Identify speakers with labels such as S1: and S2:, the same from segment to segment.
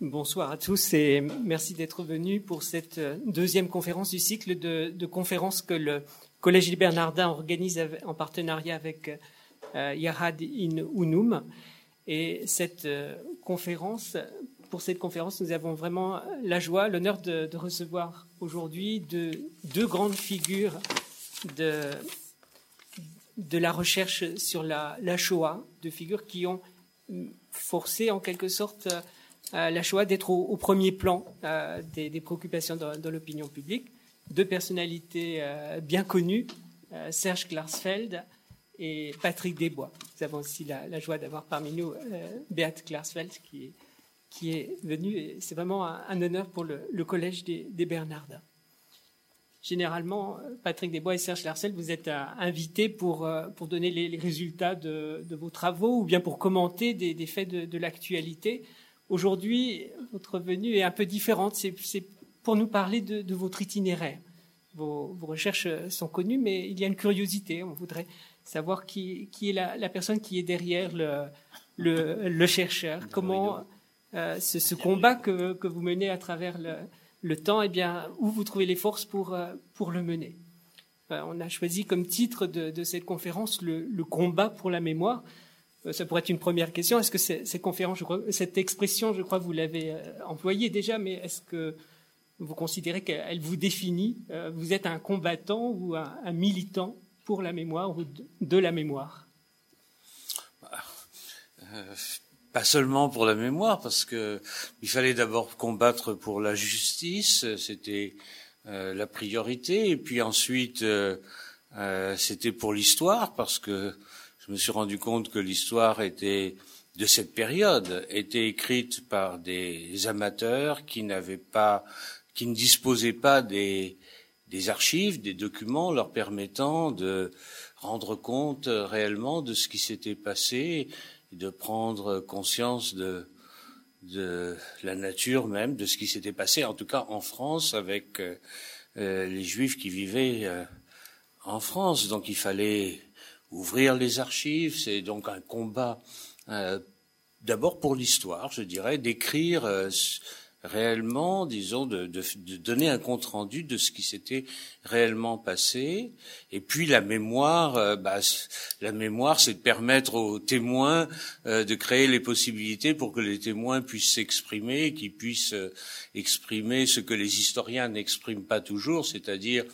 S1: Bonsoir à tous et merci d'être venus pour cette deuxième conférence du cycle de, conférences que le Collège Bernardin organise en partenariat avec euh, Yahad in Unum. Et cette euh, conférence, pour cette conférence, nous avons vraiment la joie, l'honneur de, recevoir aujourd'hui deux grandes figures de, la recherche sur la, la Shoah, deux figures qui ont forcé en quelque sorte euh, la Shoah d'être au, premier plan euh, des, préoccupations dans, l'opinion publique. Deux personnalités euh, bien connues, Serge Klarsfeld et Patrick Desbois. Nous avons aussi la, joie d'avoir parmi nous Beat Klarsfeld qui est, venue c'est vraiment un, honneur pour le, Collège des, Bernardins. Généralement, Patrick Desbois et Serge Klarsfeld, vous êtes invités pour, pour donner les, résultats de, vos travaux ou bien pour commenter des, faits de l'actualité. Aujourd'hui, votre venue est un peu différente. C'est pour nous parler de, votre itinéraire. Vos, recherches sont connues, mais il y a une curiosité. On voudrait savoir qui, est la, personne qui est derrière le, chercheur. Comment euh, ce, combat que, vous menez à travers le, temps, eh bien, où vous trouvez les forces pour, euh, le mener? Euh, on a choisi comme titre de, cette conférence le combat pour la mémoire. Euh, ça pourrait être une première question. Est-ce que je crois, cette expression, je crois, vous l'avez euh, employée déjà, mais est-ce que vous considérez qu'elle vous définit euh, Vous êtes un combattant ou un, militant pour la mémoire ou de, la mémoire?
S2: Pas seulement pour la mémoire, parce que il fallait d'abord combattre pour la justice, c'était la priorité, et puis ensuite c'était pour l'histoire, parce que je me suis rendu compte que l'histoire était de cette période était écrite par des amateurs qui n'avaient pas, qui ne disposaient pas des, des archives, des documents leur permettant de rendre compte réellement de ce qui s'était passé de prendre conscience de, de la nature même de ce qui s'était passé, en tout cas en France, avec euh, les Juifs qui vivaient euh, en France. Donc il fallait ouvrir les archives, c'est donc un combat euh, d'abord pour l'histoire, je dirais, d'écrire euh, réellement, disons, de, de, de, donner un compte rendu de ce qui s'était réellement passé. Et puis la mémoire, euh, bah, la mémoire, c'est de permettre aux témoins de créer les possibilités pour que les témoins puissent s'exprimer, qu'ils puissent exprimer ce que les historiens n'expriment pas toujours, c'est-à-dire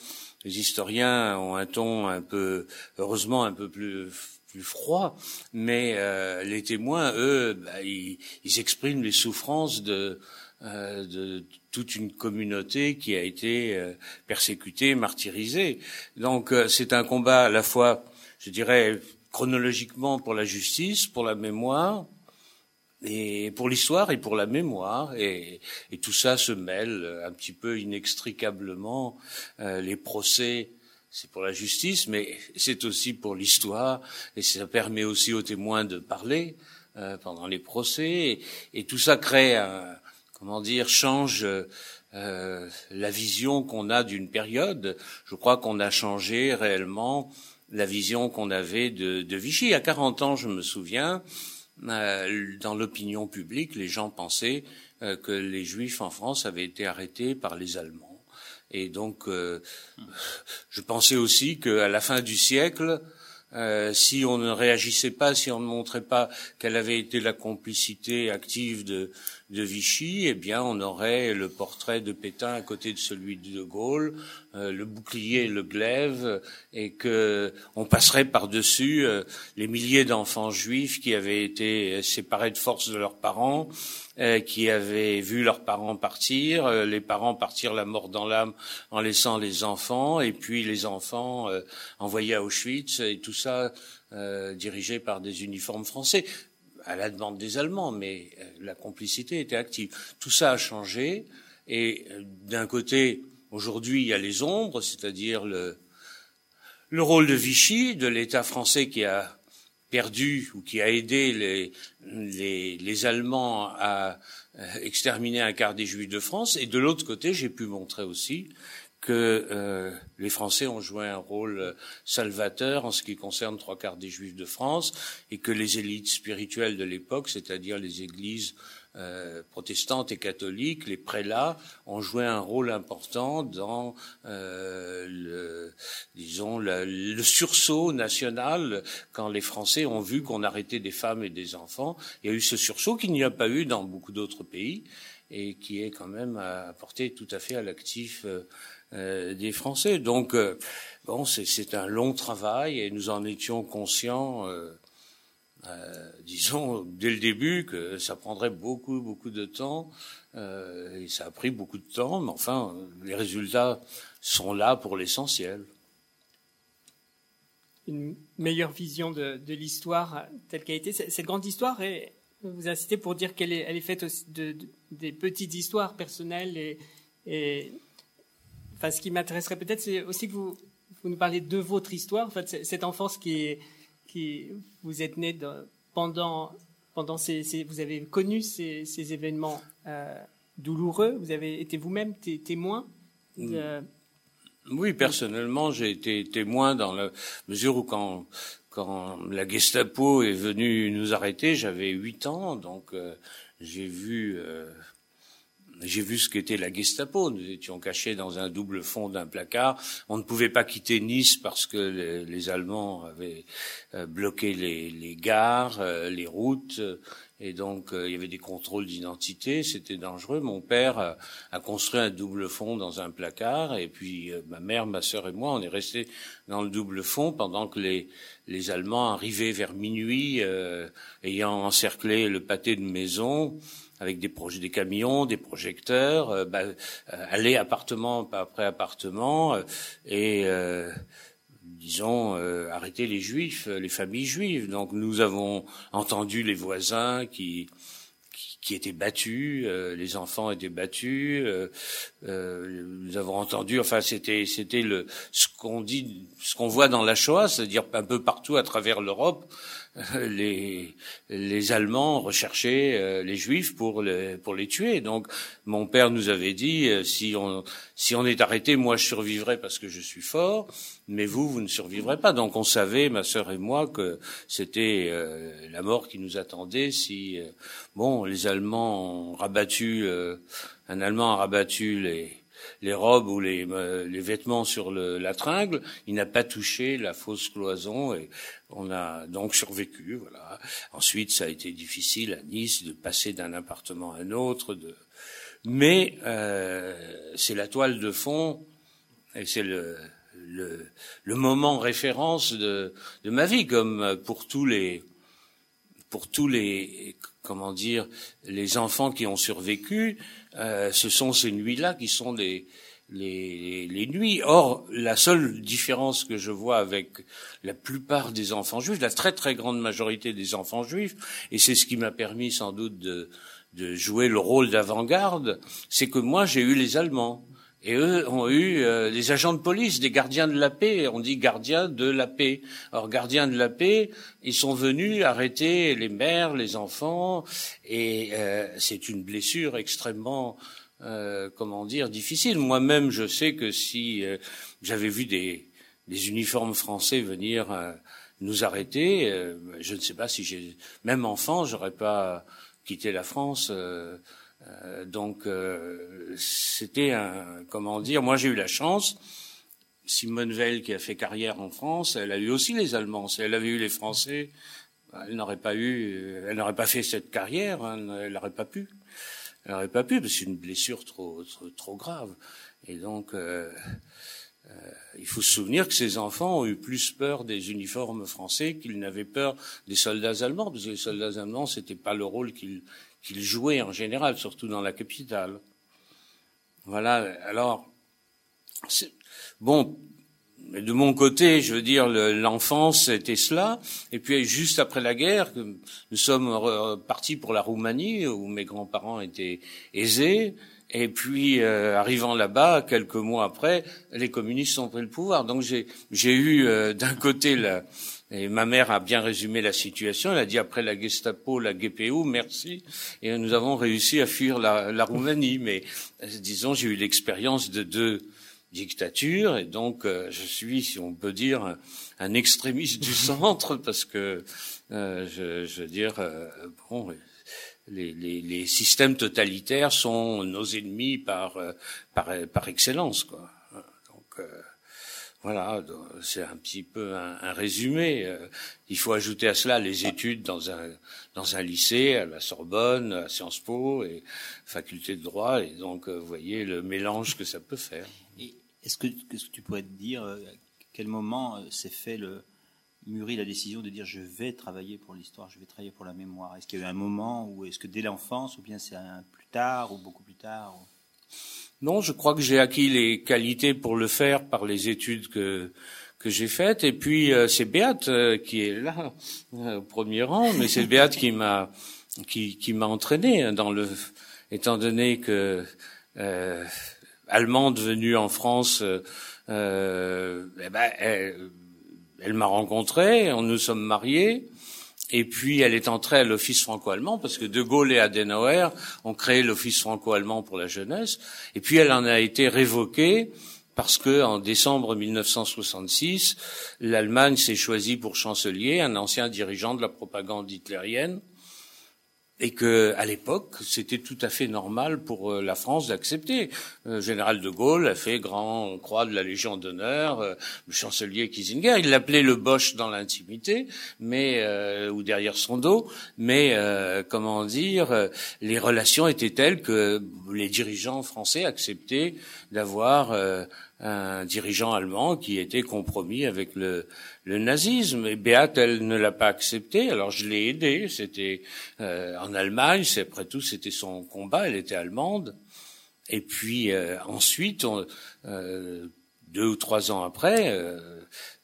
S2: les historiens ont un ton un peu, heureusement, un peu plus plus froid, mais euh, les témoins, eux, bah, ils, expriment les souffrances de, euh, de toute une communauté qui a été euh, persécutée, martyrisée. Donc c'est un combat à la fois, je dirais, chronologiquement pour la justice, pour la mémoire, et pour l'histoire et pour la mémoire, et, et, tout ça se mêle un petit peu inextricablement. Euh, les procès, c'est pour la justice, mais c'est aussi pour l'histoire, et ça permet aussi aux témoins de parler euh, pendant les procès, et, tout ça crée un, comment dire, change euh, la vision qu'on a d'une période. Je crois qu'on a changé réellement la vision qu'on avait de, de Vichy. À 40 ans, je me souviens, euh, dans l'opinion publique, les gens pensaient euh, que les Juifs en France avaient été arrêtés par les Allemands. Et donc, euh, je pensais aussi qu'à la fin du siècle, si on ne réagissait pas, si on ne montrait pas quelle avait été la complicité active de, de Vichy, eh bien, on aurait le portrait de Pétain à côté de celui de Gaulle, euh, le bouclier le glaive, et que on passerait par-dessus euh, les milliers d'enfants juifs qui avaient été séparés de force de leurs parents, euh, qui avaient vu leurs parents partir, les parents partir la mort dans l'âme en laissant les enfants, et puis les enfants envoyés à Auschwitz, et tout ça dirigé par des uniformes français à la demande des Allemands, mais euh, la complicité était active. Tout ça a changé, et euh, d'un côté, aujourd'hui, il y a les ombres, c'est-à-dire le, le rôle de Vichy, de l'État français qui a perdu ou qui a aidé les, les, les Allemands à euh, exterminer un quart des Juifs de France, et de l'autre côté, j'ai pu montrer aussi que euh, les Français ont joué un rôle euh, salvateur en ce qui concerne trois quarts des Juifs de France et que les élites spirituelles de l'époque, c'est-à-dire les églises euh, protestantes et catholiques, les prélats ont joué un rôle important dans euh, le, disons, le, sursaut national quand les Français ont vu qu'on arrêtait des femmes et des enfants. Il y a eu ce sursaut qu'il n'y a pas eu dans beaucoup d'autres pays et qui est quand même apporté tout à fait à l'actif euh, des Français. Donc, bon, c'est un long travail et nous en étions conscients. Euh, disons dès le début que ça prendrait beaucoup beaucoup de temps euh, et ça a pris beaucoup de temps, mais enfin les résultats sont là pour l'essentiel.
S1: Une meilleure vision de, l'histoire telle qu'elle a été. Cette grande histoire, est, vous incitez pour dire qu'elle est, elle est faite aussi de, des petites histoires personnelles et, et enfin, ce qui m'intéresserait peut-être, c'est aussi que vous, vous nous parlez de votre histoire, en fait, cette enfance qui qui vous êtes né pendant pendant ces, vous avez connu ces, événements euh, douloureux. Vous avez été vous-même témoin.
S2: De... Oui, personnellement, j'ai été témoin dans la mesure où quand quand la Gestapo est venue nous arrêter, j'avais huit ans, donc euh, j'ai vu euh, j'ai vu ce qu'était la Gestapo. Nous étions cachés dans un double fond d'un placard. On ne pouvait pas quitter Nice parce que les, Allemands avaient euh, bloqué les, gares, euh, les routes. Et donc, euh, il y avait des contrôles d'identité, c'était dangereux. Mon père a construit un double fond dans un placard, et puis ma mère, ma sœur et moi, on est restés dans le double fond pendant que les, les Allemands arrivaient vers minuit, ayant encerclé le pâté de maison avec des projets, des camions, des projecteurs, euh, bah, euh, aller appartement après appartement euh, et disons arrêter les juifs, les familles juives. Donc nous avons entendu les voisins qui qui, étaient battus, les enfants étaient battus. nous avons entendu, enfin c'était c'était le ce qu'on dit, ce qu'on voit dans la Shoah, c'est-à-dire un peu partout à travers l'Europe, les, les Allemands recherchaient euh, les Juifs pour les, pour les tuer. Donc mon père nous avait dit euh, si on si on est arrêté, moi je survivrai parce que je suis fort, mais vous vous ne survivrez pas. Donc on savait, ma sœur et moi, que c'était euh, la mort qui nous attendait si bon les Allemands ont rabattu un Allemand a rabattu les les robes ou les, les vêtements sur le, la tringle, il n'a pas touché la fausse cloison et on a donc survécu. Voilà. Ensuite, ça a été difficile à Nice de passer d'un appartement à un autre. De... Mais euh, c'est la toile de fond et c'est le, le, le, moment référence de, de ma vie, comme pour tous les pour tous les comment dire les enfants qui ont survécu. Euh, ce sont ces nuits-là qui sont des les, les, nuits. Or, la seule différence que je vois avec la plupart des enfants juifs, la très très grande majorité des enfants juifs, et c'est ce qui m'a permis sans doute de, de jouer le rôle d'avant-garde, c'est que moi j'ai eu les Allemands. Et eux ont eu euh, des agents de police, des gardiens de la paix. On dit gardiens de la paix. Or, gardiens de la paix, ils sont venus arrêter les mères, les enfants, et euh, c'est une blessure extrêmement euh, comment dire, difficile. Moi-même, je sais que si euh, j'avais vu des, des, uniformes français venir euh, nous arrêter, je ne sais pas si j'ai, même enfant, j'aurais pas quitté la France. Donc, c'était un, comment dire, moi j'ai eu la chance. Simone Veil, qui a fait carrière en France, elle a eu aussi les Allemands. Si elle avait eu les Français, elle n'aurait pas eu, elle n'aurait pas fait cette carrière, hein, elle n'aurait pas pu. Elle n'aurait pas pu parce que c'est une blessure trop, trop, grave. Et donc, euh, euh, il faut se souvenir que ces enfants ont eu plus peur des uniformes français qu'ils n'avaient peur des soldats allemands, parce que les soldats allemands, c'était pas le rôle qu'ils qu'ils jouaient en général, surtout dans la capitale. Voilà. Alors, bon, de mon côté, je veux dire, l'enfance était cela. Et puis juste après la guerre, nous sommes partis pour la Roumanie, où mes grands-parents étaient aisés. Et puis, euh, arrivant là-bas, quelques mois après, les communistes ont pris le pouvoir. Donc j'ai eu euh, d'un côté la, et ma mère a bien résumé la situation. Elle a dit après la Gestapo, la GPU, merci. Et nous avons réussi à fuir la, la Roumanie. Mais euh, disons, j'ai eu l'expérience de deux dictature et donc euh, je suis, si on peut dire, un, extrémiste du centre parce que euh, je, je, veux dire, euh, bon, les, les, les, systèmes totalitaires sont nos ennemis par par, par excellence, quoi. Donc voilà, c'est un petit peu un, résumé. Il faut ajouter à cela les études dans un dans un lycée, à la Sorbonne, à Sciences Po et faculté de droit, et donc vous voyez le mélange que ça peut faire.
S3: Est-ce que, que, tu pourrais te dire à quel moment s'est fait le mûri la décision de dire je vais travailler pour l'histoire, je vais travailler pour la mémoire? Est-ce qu'il y a eu un moment où est-ce que dès l'enfance ou bien c'est plus tard ou beaucoup plus tard
S2: Non, je crois que j'ai acquis les qualités pour le faire par les études que que j'ai faites. Et puis euh, c'est Béate euh, qui est là euh, au premier rang, mais c'est Béate qui m'a qui, qui m'a entraîné dans le étant donné que allemande venue en France eh ben, elle, elle m'a rencontré, on nous sommes mariés, et puis elle est entrée à l'Office franco-allemand parce que De Gaulle et Adenauer ont créé l'Office franco-allemand pour la jeunesse, et puis elle en a été révoquée parce que en décembre 1966, l'Allemagne s'est choisie pour chancelier un ancien dirigeant de la propagande hitlérienne et que à l'époque c'était tout à fait normal pour euh, la France d'accepter. Le général de Gaulle a fait grand croix de la Légion d'honneur, euh, le chancelier Kissinger, il l'appelait le Bosch dans l'intimité, mais euh, ou derrière son dos, mais comment dire, les relations étaient telles que les dirigeants français acceptaient d'avoir un dirigeant allemand qui était compromis avec le, le nazisme. Et Beate, elle ne l'a pas accepté. Alors je l'ai aidée. C'était euh, en Allemagne. C'est après tout, c'était son combat. Elle était allemande. Et puis euh, ensuite, on, euh, deux ou trois ans après,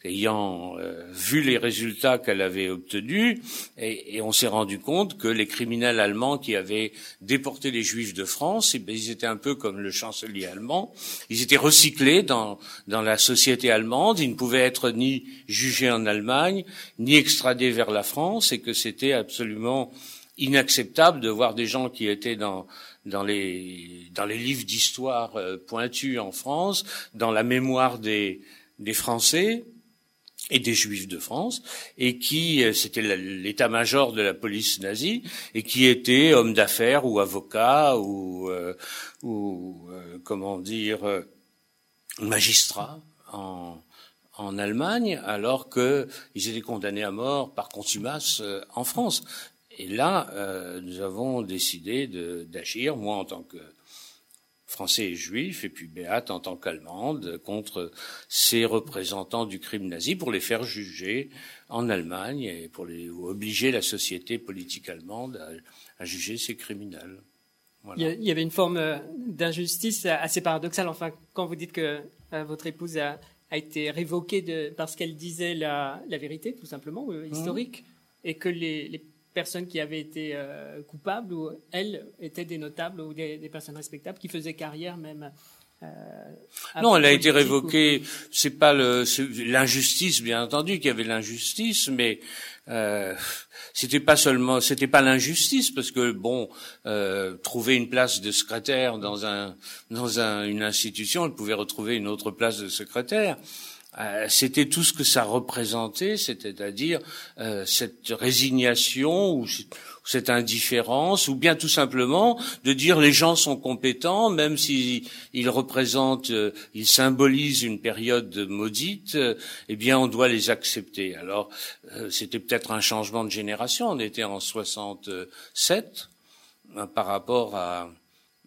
S2: ayant euh, vu les résultats qu'elle avait obtenus, et, et on s'est rendu compte que les criminels allemands qui avaient déporté les juifs de France, eh ils étaient un peu comme le chancelier allemand, ils étaient recyclés dans, dans la société allemande, ils ne pouvaient être ni jugés en Allemagne, ni extradés vers la France, et que c'était absolument inacceptable de voir des gens qui étaient dans dans les dans les livres d'histoire euh, pointus en France, dans la mémoire des des Français, et des Juifs de France, et qui, euh, c'était l'état-major de la police nazie, et qui étaient hommes d'affaires ou avocats ou, euh, ou euh, comment dire, magistrats en, en Allemagne, alors qu'ils étaient condamnés à mort par contumace en France. Et là, nous avons décidé d'agir, moi en tant que français et juifs, et puis Béate en tant qu'allemande, contre ces représentants du crime nazi pour les faire juger en Allemagne et pour les, obliger la société politique allemande à, juger ces criminels.
S1: Il y avait une forme euh, d'injustice assez paradoxale. Enfin, quand vous dites que euh, votre épouse a, été révoquée de, parce qu'elle disait la, vérité, tout simplement, euh, historique, et que les, les personnes qui avaient été euh, coupables ou elles étaient des notables ou des, des personnes respectables qui faisaient carrière même.
S2: Euh, non, elle a été révoquée. C'est pas le l'injustice, bien entendu, qu'il y avait l'injustice, mais euh, c'était pas seulement, c'était pas l'injustice, parce que bon, euh, trouver une place de secrétaire dans un dans un, une institution, elle pouvait retrouver une autre place de secrétaire. Euh, c'était tout ce que ça représentait, c'est-à-dire euh, cette résignation ou cette indifférence, ou bien tout simplement de dire les gens sont compétents, même s'ils représentent, euh, ils symbolisent une période maudite, eh bien on doit les accepter. Alors c'était peut-être un changement de génération. On était en 67 par rapport à,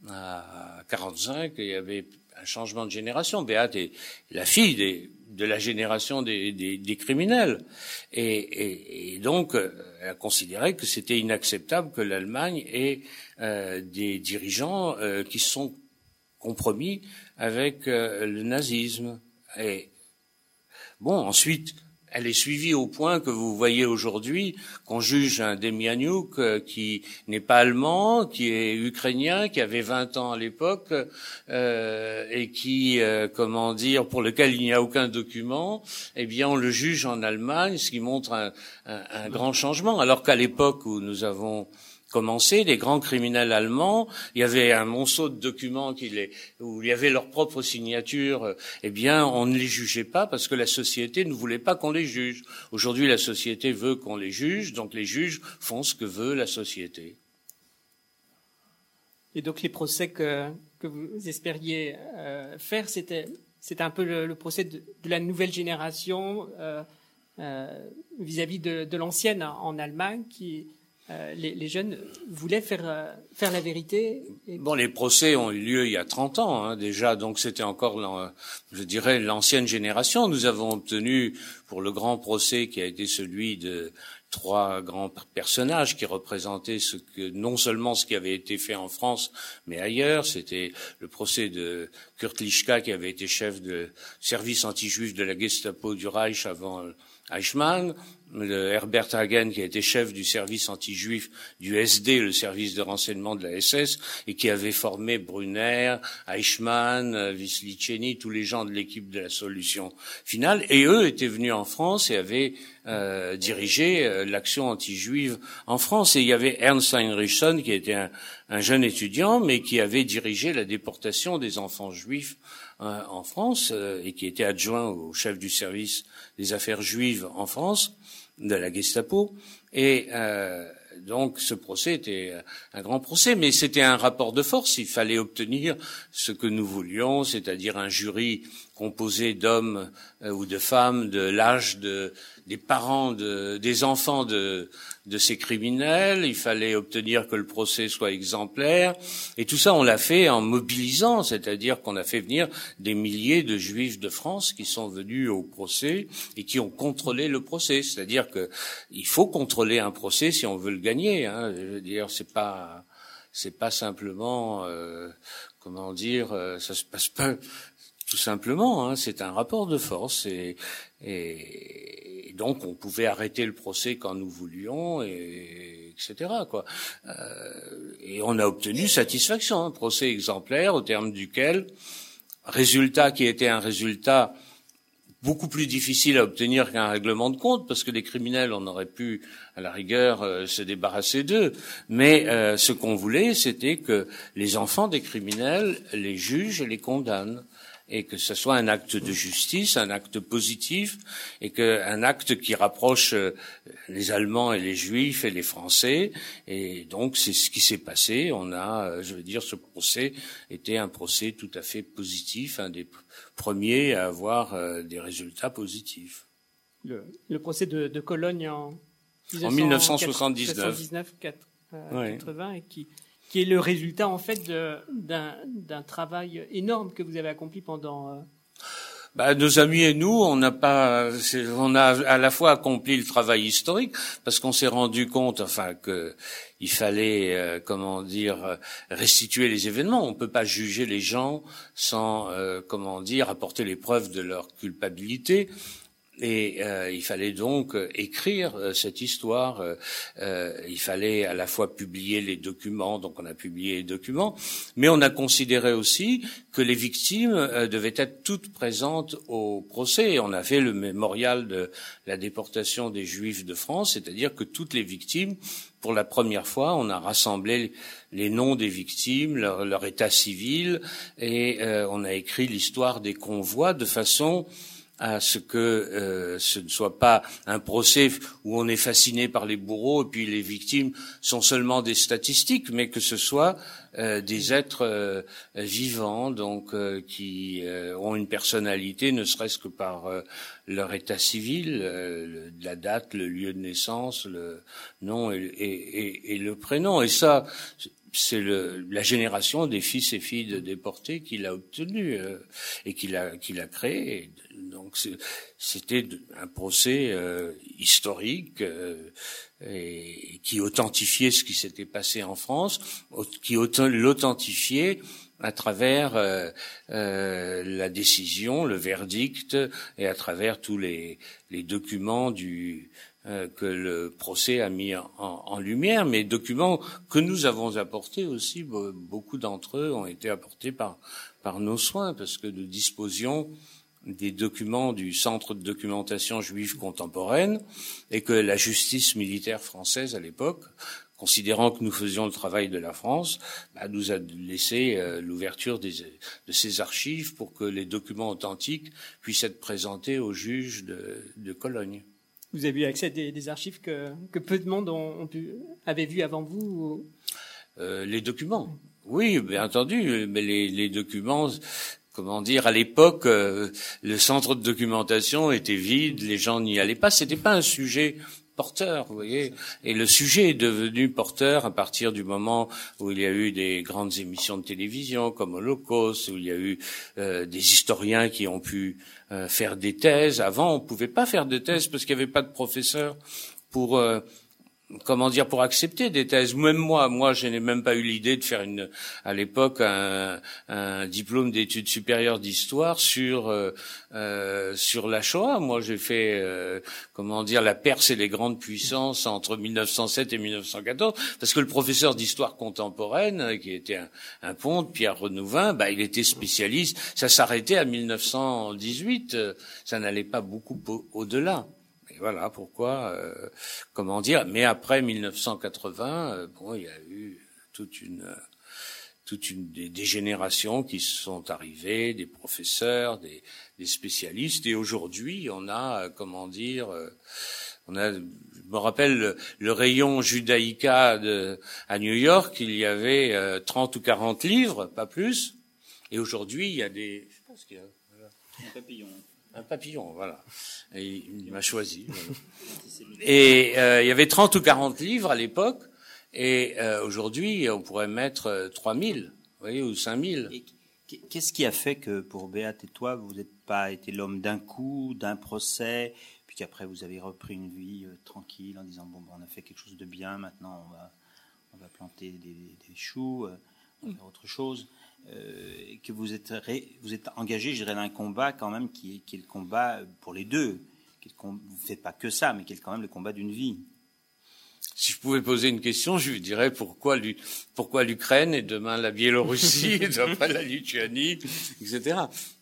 S2: à 45, il y avait un changement de génération. Béat est la fille des de la génération des, criminels. Et, donc, euh, elle a considéré que c'était inacceptable que l'Allemagne ait euh, des dirigeants euh, qui sont compromis avec euh, le nazisme. Et bon, ensuite, elle est suivie au point que vous voyez aujourd'hui qu'on juge un Demianiouk euh, qui n'est pas allemand, qui est ukrainien, qui avait 20 ans à l'époque euh, et qui, euh, comment dire, pour lequel il n'y a aucun document. Eh bien, on le juge en Allemagne, ce qui montre un, un grand changement. Alors qu'à l'époque où nous avons commencé, les grands criminels allemands, il y avait un monceau de documents qui les, où il y avait leur propre signature, eh bien, on ne les jugeait pas parce que la société ne voulait pas qu'on les juge. Aujourd'hui, la société veut qu'on les juge, donc les juges font ce que veut la société.
S1: Et donc les procès que, que vous espériez euh, faire, c'était c'était un peu le, procès de, la nouvelle génération euh, euh, vis-à-vis de, de l'ancienne en Allemagne, qui les, les, jeunes voulaient faire faire la vérité.
S2: Bon, les procès ont eu lieu il y a 30 ans hein, déjà, donc c'était encore, je dirais, l'ancienne génération. Nous avons obtenu pour le grand procès qui a été celui de trois grands personnages qui représentaient ce que non seulement ce qui avait été fait en France, mais ailleurs. C'était le procès de Kurt Lischka, qui avait été chef de service anti-juif de la Gestapo du Reich avant Eichmann, Herbert Hagen, qui a été chef du service anti-juif du SD, le service de renseignement de la SS, et qui avait formé Brunner, Eichmann, Wisliceni, tous les gens de l'équipe de la solution finale. Et eux étaient venus en France et avaient euh, dirigé euh, l'action anti-juive en France. Et il y avait Ernst Heinrichson, qui était un, un, jeune étudiant, mais qui avait dirigé la déportation des enfants juifs euh, en France et qui était adjoint au chef du service des affaires juives en France de la Gestapo. Et euh, donc ce procès était un grand procès, mais c'était un rapport de force. Il fallait obtenir ce que nous voulions, c'est-à-dire un jury composé d'hommes euh, ou de femmes de l'âge de, des parents de, des enfants de, de ces criminels. Il fallait obtenir que le procès soit exemplaire. Et tout ça, on l'a fait en mobilisant, c'est-à-dire qu'on a fait venir des milliers de juifs de France qui sont venus au procès et qui ont contrôlé le procès. C'est-à-dire que il faut contrôler un procès si on veut le gagner. Hein. Dire, c'est pas c'est pas simplement euh, comment dire, euh, ça se passe pas tout simplement. Hein, c'est un rapport de force et, donc on pouvait arrêter le procès quand nous voulions, et, etc. Quoi. Euh, et on a obtenu satisfaction, un procès exemplaire au terme duquel résultat qui était un résultat beaucoup plus difficile à obtenir qu'un règlement de compte, parce que les criminels, on aurait pu, à la rigueur, euh, se débarrasser d'eux. Mais euh, ce qu'on voulait, c'était que les enfants des criminels les jugent et les condamnent et que ce soit un acte de justice, un acte positif, et qu'un acte qui rapproche euh, les Allemands et les Juifs et les Français. Et donc c'est ce qui s'est passé. On a, euh, je veux dire, ce procès était un procès tout à fait positif, un des premiers à avoir euh, des résultats positifs.
S1: Le, le procès de, de, Cologne en,
S2: en 1979,
S1: 80, et qui qui est le résultat en fait d'un travail énorme que vous avez accompli pendant. Euh,
S2: bah, nos amis et nous, on n'a pas, on a à la fois accompli le travail historique parce qu'on s'est rendu compte, enfin, que il fallait, euh, comment dire, restituer les événements. On peut pas juger les gens sans, euh, comment dire, apporter les preuves de leur culpabilité. Et euh, il fallait donc euh, écrire euh, cette histoire. il fallait à la fois publier les documents, donc on a publié les documents, mais on a considéré aussi que les victimes devaient être toutes présentes au procès. On a fait le mémorial de la déportation des Juifs de France, c'est-à-dire que toutes les victimes, pour la première fois, on a rassemblé les noms des victimes, leur, leur état civil, et on a écrit l'histoire des convois de façon à ce que euh, ce ne soit pas un procès où on est fasciné par les bourreaux et puis les victimes sont seulement des statistiques, mais que ce soit euh, des êtres euh, vivants, donc qui ont une personnalité, ne serait-ce que par leur état civil, la date, le lieu de naissance, le nom et, et, et le prénom. Et ça, c'est la génération des fils et filles de déportés qui l'a obtenu euh, et qui l'a qui l'a créé. Donc c'était un procès euh, historique euh, et qui authentifiait ce qui s'était passé en France, qui l'authentifiait à travers la décision, le verdict et à travers tous les, les documents du euh, que le procès a mis en, lumière, mais documents que nous avons apportés aussi, beaucoup d'entre eux ont été apportés par, par nos soins, parce que nous disposions des documents du Centre de documentation juive contemporaine et que la justice militaire française à l'époque, considérant que nous faisions le travail de la France, bah, nous a laissé euh, l'ouverture de ces archives pour que les documents authentiques puissent être présentés aux juges de, de Cologne.
S1: Vous avez eu accès à des, archives que, peu de monde avait vu avant vous
S2: euh, Les documents. Oui, bien entendu, mais les, les documents, comment dire, à l'époque, euh, le centre de documentation était vide, les gens n'y allaient pas, c'était pas un sujet porteur, vous voyez. Et le sujet est devenu porteur à partir du moment où il y a eu des grandes émissions de télévision comme Holocauste, où il y a eu euh, des historiens qui ont pu euh, faire des thèses. Avant, on pouvait pas faire de thèses parce qu'il n'y avait pas de professeurs pour euh, comment dire, pour accepter des thèses. Même moi, moi, je n'ai même pas eu l'idée de faire une, à l'époque, un, un, diplôme d'études supérieures d'histoire sur euh, euh, sur la Shoah. Moi, j'ai fait, euh, comment dire, la Perse et les grandes puissances entre 1907 et 1914, parce que le professeur d'histoire contemporaine, qui était un, un pont, Pierre Renouvin, bah, il était spécialiste. Ça s'arrêtait à 1918. Ça n'allait pas beaucoup au-delà voilà pourquoi, euh, comment dire. Mais après 1980, euh, bon, il y a eu toute une toute une des, générations qui sont arrivées, des professeurs, des, des spécialistes, et aujourd'hui, on a, comment dire, euh, on a, je me rappelle le, rayon judaïca de, à New York, il y avait euh, 30 ou 40 livres, pas plus, et aujourd'hui, il y a des, je pense qu'il y a, voilà.
S3: un papillon.
S2: Un papillon, voilà. Et il m'a choisi. Et euh, il y avait 30 ou 40 livres à l'époque, et euh, aujourd'hui, on pourrait mettre 3000, vous voyez, ou 5000.
S3: Qu'est-ce qui a fait que pour Béat et toi, vous n'êtes pas été l'homme d'un coup, d'un procès, puis qu'après vous avez repris une vie euh, tranquille en disant bon, on a fait quelque chose de bien, maintenant on va, on va planter des, des choux, euh, on va faire autre chose. Euh, que vous êtes, vous êtes engagé, je dirais, dans un combat quand même qui, qui est le combat pour les deux. Qui vous ne faites pas que ça, mais qui est quand même le combat d'une vie.
S2: Si je pouvais poser une question, je lui dirais pourquoi pourquoi l'Ukraine et demain la Biélorussie et après la Lituanie, etc.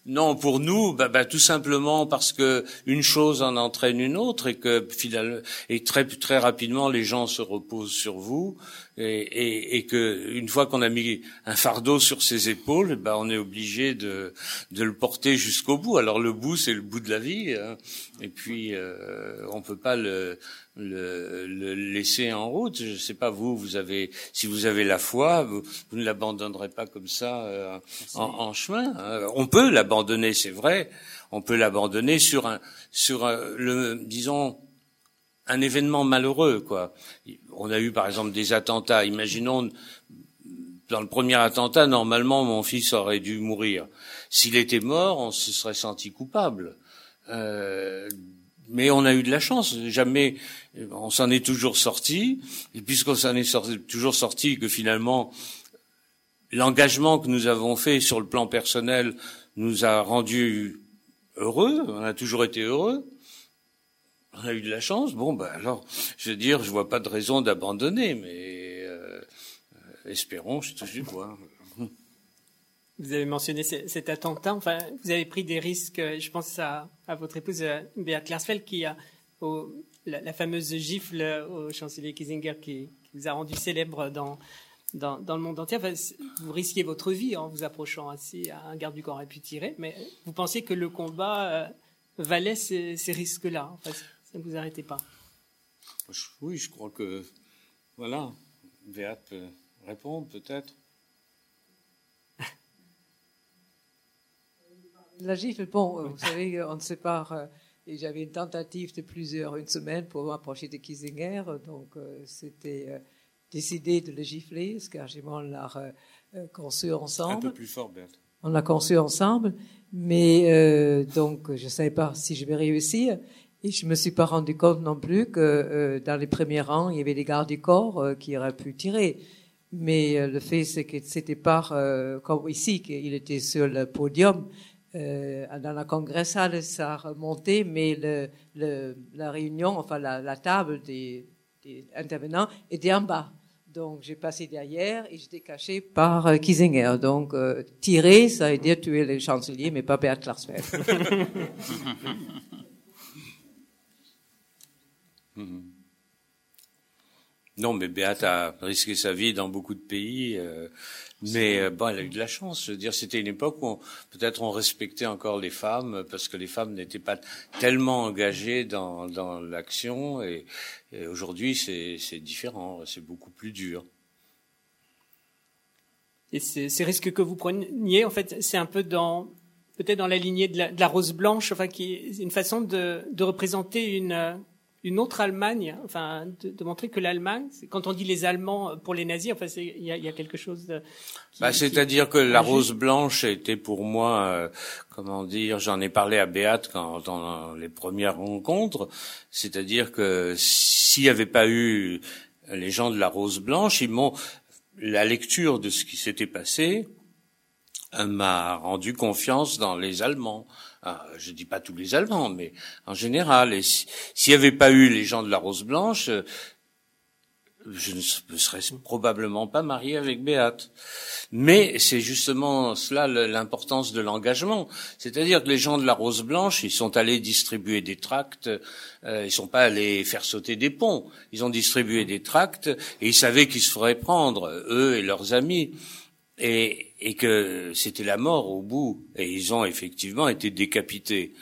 S2: Non, pour nous, bah, bah, tout simplement parce que une chose en entraîne une autre et que finalement, et très très rapidement les gens se reposent sur vous et, et, et que une fois qu'on a mis un fardeau sur ses épaules, bah, on est obligé de, de le porter jusqu'au bout. Alors le bout, c'est le bout de la vie, hein. et puis euh, on peut pas le, le, le, laisser en route. Je sais pas vous, vous avez si vous avez la foi, vous, vous ne l'abandonnerez pas comme ça euh, en, en, chemin. Hein. On peut l'abandonner, c'est vrai. On peut l'abandonner sur un sur un, le disons un événement malheureux, quoi. On a eu par exemple des attentats. Imaginons dans le premier attentat, normalement, mon fils aurait dû mourir. S'il était mort, on se serait senti coupable. Euh, mais on a eu de la chance. Jamais, on s'en est toujours sorti. Et puisqu'on s'en est toujours sorti, que finalement, l'engagement que nous avons fait sur le plan personnel nous a rendus heureux. On a toujours été heureux on a eu de la chance. Bon, ben alors, je veux dire, je vois pas de raison d'abandonner, mais euh, espérons, je touche du bois.
S1: Vous avez mentionné cet attentat. Enfin, vous avez pris des risques. Je pense à, à votre épouse euh, Beat Klarsfeld qui a au, la, fameuse gifle au chancelier Kissinger qui, vous a rendu célèbre dans, dans, dans le monde entier. Enfin, vous risquez votre vie en vous approchant ainsi. Un garde du corps a pu tirer, mais vous pensiez que le combat valait ces, ces risques-là. Enfin, ne vous arrêtez pas.
S2: Oui, je crois que, voilà, Béat peut répondre peut-être.
S4: La gifle, bon, vous savez, on se sépare. Euh, et j'avais une tentative de plusieurs, une semaine pour m'approcher de Kissinger. Donc, euh, c'était euh, décidé de le gifler, ce qu'Argimon l'a conçu ensemble.
S2: Un peu plus fort, Berthe.
S4: On l'a conçu ensemble. Mais, donc, je ne savais pas si je vais réussir. Et je me suis pas rendu compte non plus que euh, dans les premiers rangs, il y avait des gardes du corps euh, qui auraient pu tirer. Mais euh, le fait, c'est que c'était pas comme ici, qu'il était sur le podium. dans la congressale, ça a remonté, mais le, le, la réunion, enfin la, la table des, des, intervenants était en bas. Donc j'ai passé derrière et j'étais caché par Kissinger. Donc tirer, ça veut dire tuer le chancelier, mais pas Bert Klarsfeld.
S2: Non, mais Beate a risqué sa vie dans beaucoup de pays, euh, mais euh, bon, elle a eu de la chance. Je veux dire, c'était une époque où peut-être on respectait encore les femmes parce que les femmes n'étaient pas tellement engagées dans, dans l'action, et, aujourd'hui c'est différent, c'est beaucoup plus dur.
S1: et ces risques que vous preniez, en fait, c'est un peu dans peut-être dans la lignée de la, de la, rose blanche, enfin qui est une façon de, de représenter une une autre Allemagne, enfin de, de montrer que l'Allemagne, quand on dit les Allemands pour les nazis, enfin il y a, y a, quelque chose. De,
S2: bah, c'est-à-dire que la rose blanche était pour moi, euh, comment dire, j'en ai parlé à Béate quand dans les premières rencontres, c'est-à-dire que s'il n'y avait pas eu les gens de la rose blanche, ils m'ont la lecture de ce qui s'était passé m'a rendu confiance dans les Allemands. Ah, je dis pas tous les Allemands, mais en général. Et s'il n'y avait pas eu les gens de la Rose Blanche, je ne serais probablement pas marié avec Béate. Mais c'est justement cela l'importance de l'engagement. C'est-à-dire que les gens de la Rose Blanche, ils sont allés distribuer des tracts, euh, ils sont pas allés faire sauter des ponts. Ils ont distribué des tracts et ils savaient qu'ils se feraient prendre, eux et leurs amis. Et, et que c'était la mort au bout. Et ils ont effectivement été décapités.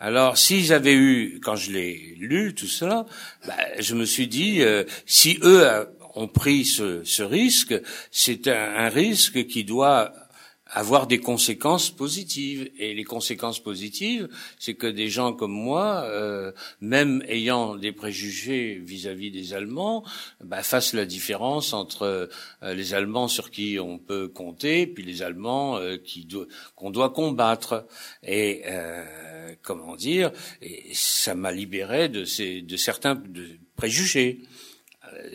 S2: Alors, s'ils avaient eu, quand je l'ai lu, tout cela, bah, je me suis dit, euh, si eux ont pris ce, ce risque, c'est un, risque qui doit avoir des conséquences positives. Et les conséquences positives, c'est que des gens comme moi, euh, même ayant des préjugés vis-à-vis des Allemands, bah, fassent la différence entre euh, les Allemands sur qui on peut compter, puis les Allemands euh, qui qu'on doit combattre. Et euh, comment dire, et ça m'a libéré de, ces, de certains préjugés.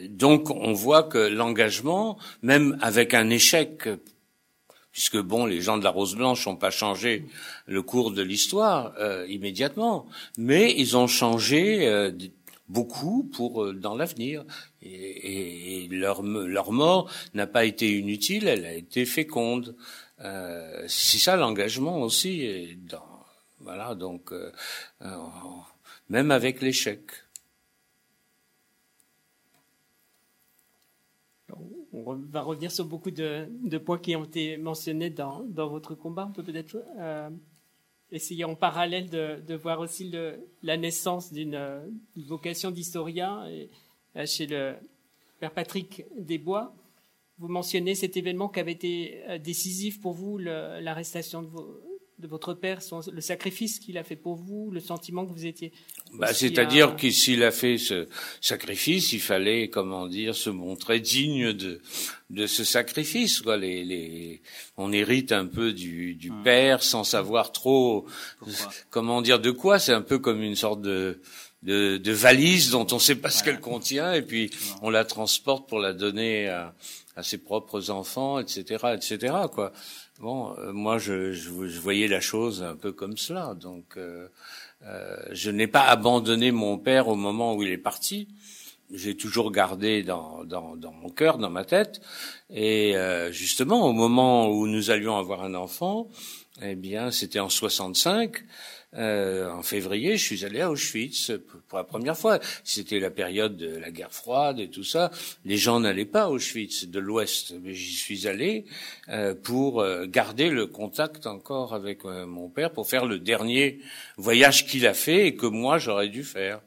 S2: Donc on voit que l'engagement, même avec un échec puisque bon, les gens de la Rose Blanche n'ont pas changé le cours de l'histoire euh, immédiatement, mais ils ont changé euh, beaucoup pour euh, dans l'avenir. Et, et, leur, leur mort n'a pas été inutile, elle a été féconde. Euh, c'est ça l'engagement aussi. Et dans, voilà, donc même avec l'échec.
S1: On va revenir sur beaucoup de, points qui ont été mentionnés dans, votre combat. On peut peut-être euh, essayer en parallèle de, voir aussi la naissance d'une vocation d'historien euh, chez le père Patrick Desbois. Vous mentionnez cet événement qui avait été euh, décisif pour vous, l'arrestation de vos, de votre père, son, le sacrifice qu'il a fait pour vous, le sentiment que vous étiez.
S2: Bah, c'est-à-dire que s'il a fait ce sacrifice, il fallait, comment dire, se montrer digne de de ce sacrifice. Quoi. Les, les, on hérite un peu du, du hum. père sans savoir trop, comment dire, de quoi. C'est un peu comme une sorte de de, de valise dont on ne sait pas ce qu'elle contient et puis on la transporte pour la donner à, à ses propres enfants, etc., etc. Quoi. Bon, euh, moi, je, je, je, voyais la chose un peu comme cela. Donc, euh, euh, je n'ai pas abandonné mon père au moment où il est parti. J'ai toujours gardé dans, dans, dans, mon cœur, dans ma tête. Et euh, justement, au moment où nous allions avoir un enfant, eh bien, c'était en 65. Euh, en février, je suis allé à Auschwitz pour la première fois. C'était la période de la guerre froide et tout ça. Les gens n'allaient pas à Auschwitz de l'Ouest, mais j'y suis allé euh, pour euh, garder le contact encore avec euh, mon père, pour faire le dernier voyage qu'il a fait et que moi j'aurais dû faire.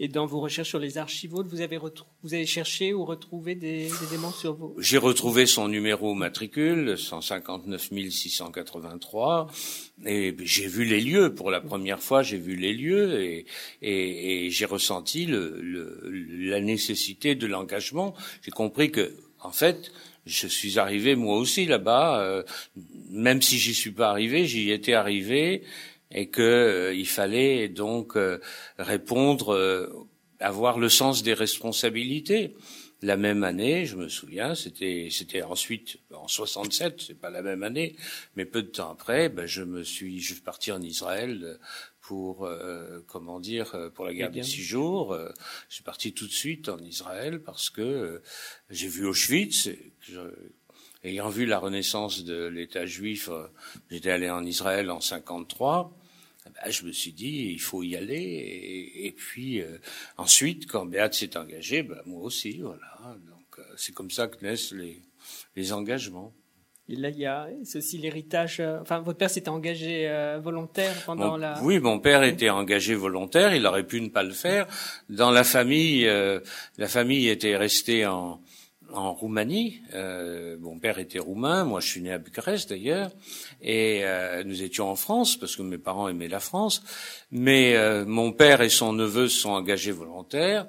S1: Et dans vos recherches sur les archivaux, vous avez, vous avez cherché ou retrouvé des, des éléments sur vos...
S2: J'ai retrouvé son numéro matricule, 159 683, et j'ai vu les lieux. Pour la première fois, j'ai vu les lieux et, et, et j'ai ressenti le, le, la nécessité de l'engagement. J'ai compris que, en fait, je suis arrivé moi aussi là-bas, euh, même si j'y suis pas arrivé, j'y étais arrivé et que euh, fallait donc euh, répondre, euh, avoir le sens des responsabilités. La même année, je me souviens, c'était c'était ensuite en 67, c'est pas la même année, mais peu de temps après, ben, je me suis je suis parti en Israël pour comment dire pour la guerre des six jours. je suis parti tout de suite en Israël parce que j'ai vu Auschwitz. je, ayant vu la renaissance de l'État juif, j'étais allé en Israël en 53. Ben, je me suis dit, il faut y aller. Et, et puis euh, ensuite, quand Béat s'est engagé, ben, moi aussi, voilà. Donc euh, c'est comme ça que naissent les, les engagements.
S1: Et là, il y a aussi l'héritage. Euh, enfin, votre père s'était engagé volontaire pendant la.
S2: Oui, mon père était engagé volontaire. Il aurait pu ne pas le faire. Dans la famille, la famille était restée en en Roumanie. mon père était roumain, moi je suis né à Bucarest d'ailleurs, et nous étions en France parce que mes parents aimaient la France. Mais mon père et son neveu se sont engagés volontaires.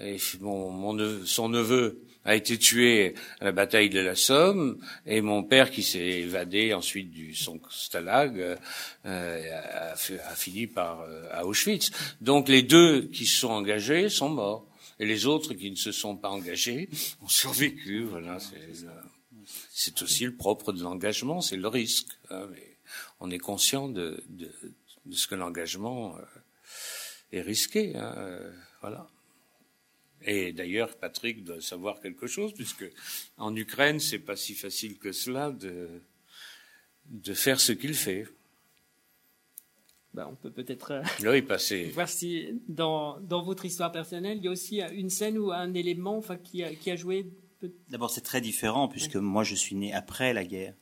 S2: Et mon, mon son neveu a été tué à la bataille de la Somme, et mon père, qui s'est évadé ensuite du son stalag, euh, a, a, fini par euh, à Auschwitz. Donc les deux qui se sont engagés sont morts, et les autres qui ne se sont pas engagés ont survécu. Voilà, c'est aussi le propre de l'engagement, c'est le risque. Hein, on est conscient de, ce que l'engagement euh, est risqué. Hein, voilà. Et d'ailleurs, Patrick doit savoir quelque chose, puisque en Ukraine, c'est pas si facile que cela de faire ce qu'il fait.
S1: Ben, on peut peut-être euh,
S2: oui, passer.
S1: voir si dans, dans votre histoire personnelle, il y a aussi une scène ou un élément enfin, qui, a, qui a joué.
S3: D'abord, c'est très différent, puisque moi, je suis né après la guerre.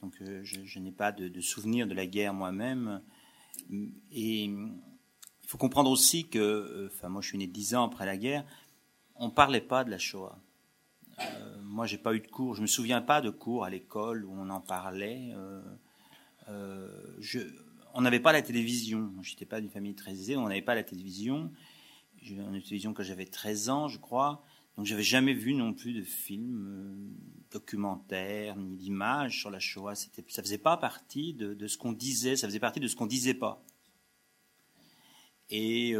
S3: Donc, euh, je, je n'ai pas de, de souvenir de la guerre moi-même. Et il faut comprendre aussi que, euh, enfin, moi, je suis né dix ans après la guerre on ne parlait pas de la Shoah. Euh, moi, j'ai pas eu de cours. Je me souviens pas de cours à l'école où on en parlait. Euh, euh, je, on n'avait pas la télévision. Je n'étais pas d'une famille très aisée. On n'avait pas la télévision. Eu une télévision quand j'avais 13 ans, je crois. Donc, j'avais jamais vu non plus de film documentaire ni d'images sur la Shoah. C'était, ça faisait pas partie de, ce qu'on disait. Ça faisait partie de ce qu'on disait pas. Et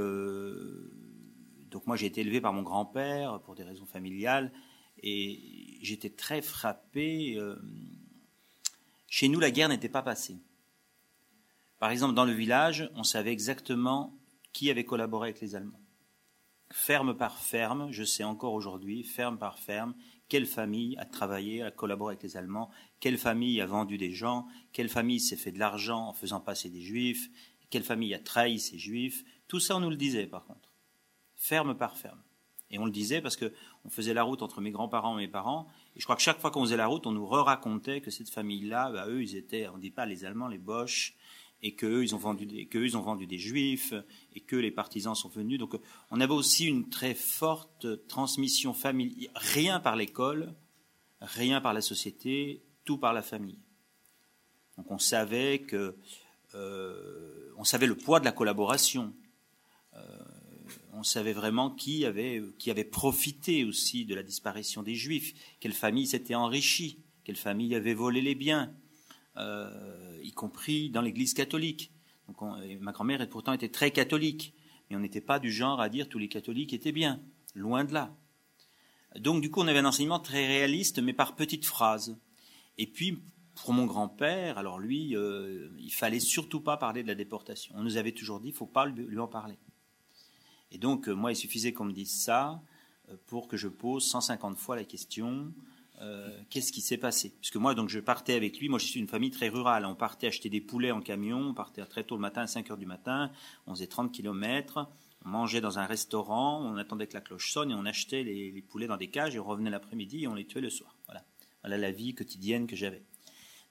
S3: donc moi j'ai été élevé par mon grand-père pour des raisons familiales et j'étais très frappé. Euh, chez nous, la guerre n'était pas passée. Par exemple, dans le village, on savait exactement qui avait collaboré avec les Allemands. Ferme par ferme, je sais encore aujourd'hui, ferme par ferme, quelle famille a travaillé, a collaboré avec les Allemands, quelle famille a vendu des gens, quelle famille s'est fait de l'argent en faisant passer des juifs, quelle famille a trahi ces juifs. Tout ça, on nous le disait par contre ferme par ferme. Et on le disait parce que on faisait la route entre mes grands-parents et mes parents. Et je crois que chaque fois qu'on faisait la route, on nous re-racontait que cette famille-là, bah, eux, ils étaient, on dit pas les Allemands, les Boches, et qu'eux, ils ont vendu vendu des Juifs, et que les partisans sont venus. Donc, on avait aussi une très forte transmission familiale, rien par l'école, rien par la société, tout par la famille. Donc, on savait que, euh, on savait le poids de la collaboration. Euh, on savait vraiment qui avait, qui avait profité aussi de la disparition des Juifs, quelle famille s'était enrichie, quelle famille avait volé les biens, y compris dans l'Église catholique. Donc ma grand-mère pourtant était très catholique, mais on n'était pas du genre à dire tous les catholiques étaient bien, loin de là. Donc du coup, on avait un enseignement très réaliste, mais par petites phrases. Et puis, pour mon grand-père, alors lui, euh, il fallait surtout pas parler de la déportation. On nous avait toujours dit, il faut pas lui en parler. Et donc, euh, moi, il suffisait qu'on me dise ça euh, pour que je pose 150 fois la question euh, qu'est-ce qui s'est passé? Puisque moi, donc, je partais avec lui. Moi, je suis une famille très rurale. On partait acheter des poulets en camion. On partait très tôt le matin, à 5 heures du matin. On faisait 30 kilomètres. On mangeait dans un restaurant. On attendait que la cloche sonne et on achetait les, poulets dans des cages et on revenait l'après-midi et on les tuait le soir. Voilà. La vie quotidienne que j'avais.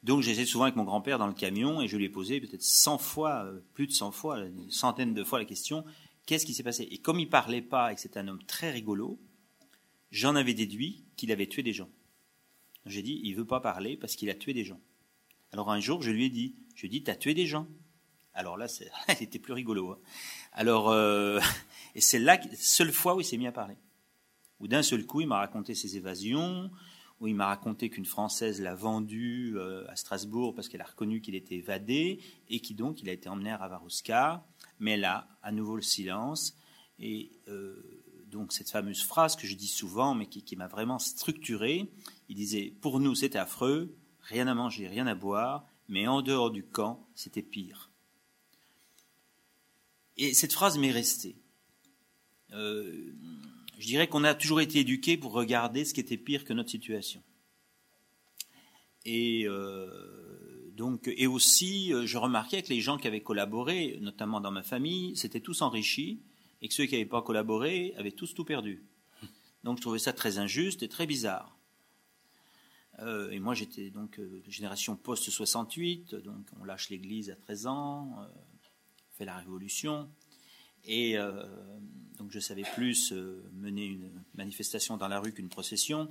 S3: Donc j'étais souvent avec mon grand-père dans le camion et je lui ai posé peut-être 100 fois, plus de 100 fois, une centaine de fois la question Qu'est-ce qui s'est passé? Et comme il parlait pas et que c'était un homme très rigolo, j'en avais déduit qu'il avait tué des gens. J'ai dit, il veut pas parler parce qu'il a tué des gens. Alors un jour, je lui ai dit, je lui ai dit, t'as tué des gens. Alors là, c'était plus rigolo. Hein. Alors, euh, et c'est là, seule fois où il s'est mis à parler. Où d'un seul coup, il m'a raconté ses évasions, où il m'a raconté qu'une Française l'a vendu euh, à Strasbourg parce qu'elle a reconnu qu'il était évadé et qui donc il a été emmené à Ravarouska mais là, à nouveau le silence. Et euh, donc cette fameuse phrase que je dis souvent, mais qui, m'a vraiment structuré, il disait, pour nous c'était affreux, rien à manger, rien à boire, mais en dehors du camp, c'était pire. Et cette phrase m'est restée. Euh, je dirais qu'on a toujours été éduqués pour regarder ce qui était pire que notre situation. Et euh, donc, et aussi, euh, je remarquais que les gens qui avaient collaboré, notamment dans ma famille, s'étaient tous enrichis, et que ceux qui n'avaient pas collaboré avaient tous tout perdu. Donc, je trouvais ça très injuste et très bizarre. Euh, et moi, j'étais donc euh, génération post-68, donc on lâche l'Église à 13 ans, on fait la Révolution, et donc je savais plus mener une manifestation dans la rue qu'une procession.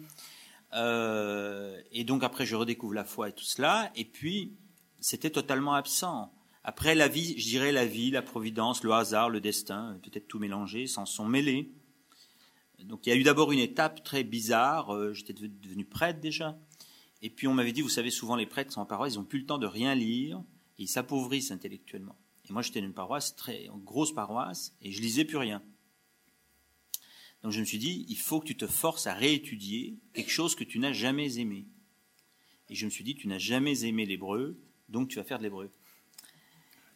S3: Euh, et donc après, je redécouvre la foi et tout cela. Et puis, c'était totalement absent. Après, la vie, je dirais la vie, la providence, le hasard, le destin, peut-être tout mélangé, s'en sont mêlés. Donc il y a eu d'abord une étape très bizarre. Euh, j'étais devenu prêtre déjà. Et puis on m'avait dit, vous savez, souvent les prêtres sont en paroisse, ils n'ont plus le temps de rien lire ils s'appauvrissent intellectuellement. Et moi, j'étais dans une paroisse très grosse paroisse et je lisais plus rien. Donc je me suis dit, il faut que tu te forces à réétudier quelque chose que tu n'as jamais aimé. Et je me suis dit, tu n'as jamais aimé l'hébreu, donc tu vas faire de l'hébreu.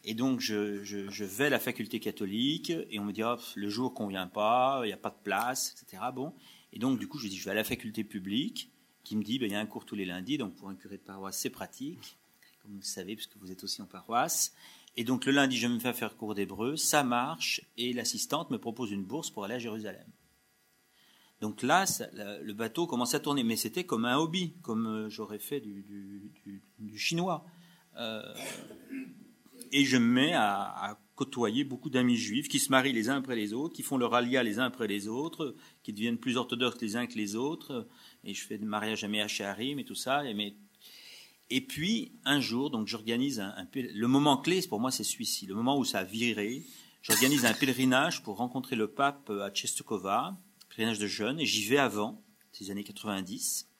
S3: Et donc je, vais à la faculté catholique et on me dit, oh, le jour convient pas, il n'y a pas de place, etc. Bon. Et donc du coup, je dis, je vais à la faculté publique qui me dit, ben, il y a un cours tous les lundis, donc pour un curé de paroisse, c'est pratique, comme vous le savez, puisque vous êtes aussi en paroisse. Et donc le lundi, je me fais faire cours d'hébreu, ça marche, et l'assistante me propose une bourse pour aller à Jérusalem. Donc là, le bateau commence à tourner, mais c'était comme un hobby, comme euh, j'aurais fait du, chinois. Euh, et je me mets à, côtoyer beaucoup d'amis juifs qui se marient les uns après les autres, qui font leur alia les uns après les autres, qui deviennent plus orthodoxes les uns que les autres. Et je fais des mariages à Méhacharim et tout ça. Et, puis, un jour, donc j'organise un, Le moment clé, pour moi, c'est celui-ci. Le moment où ça a viré. J'organise un pèlerinage pour rencontrer le pape à Tchestokova, pèlerinage de jeunes, et j'y vais avant, ces années 90.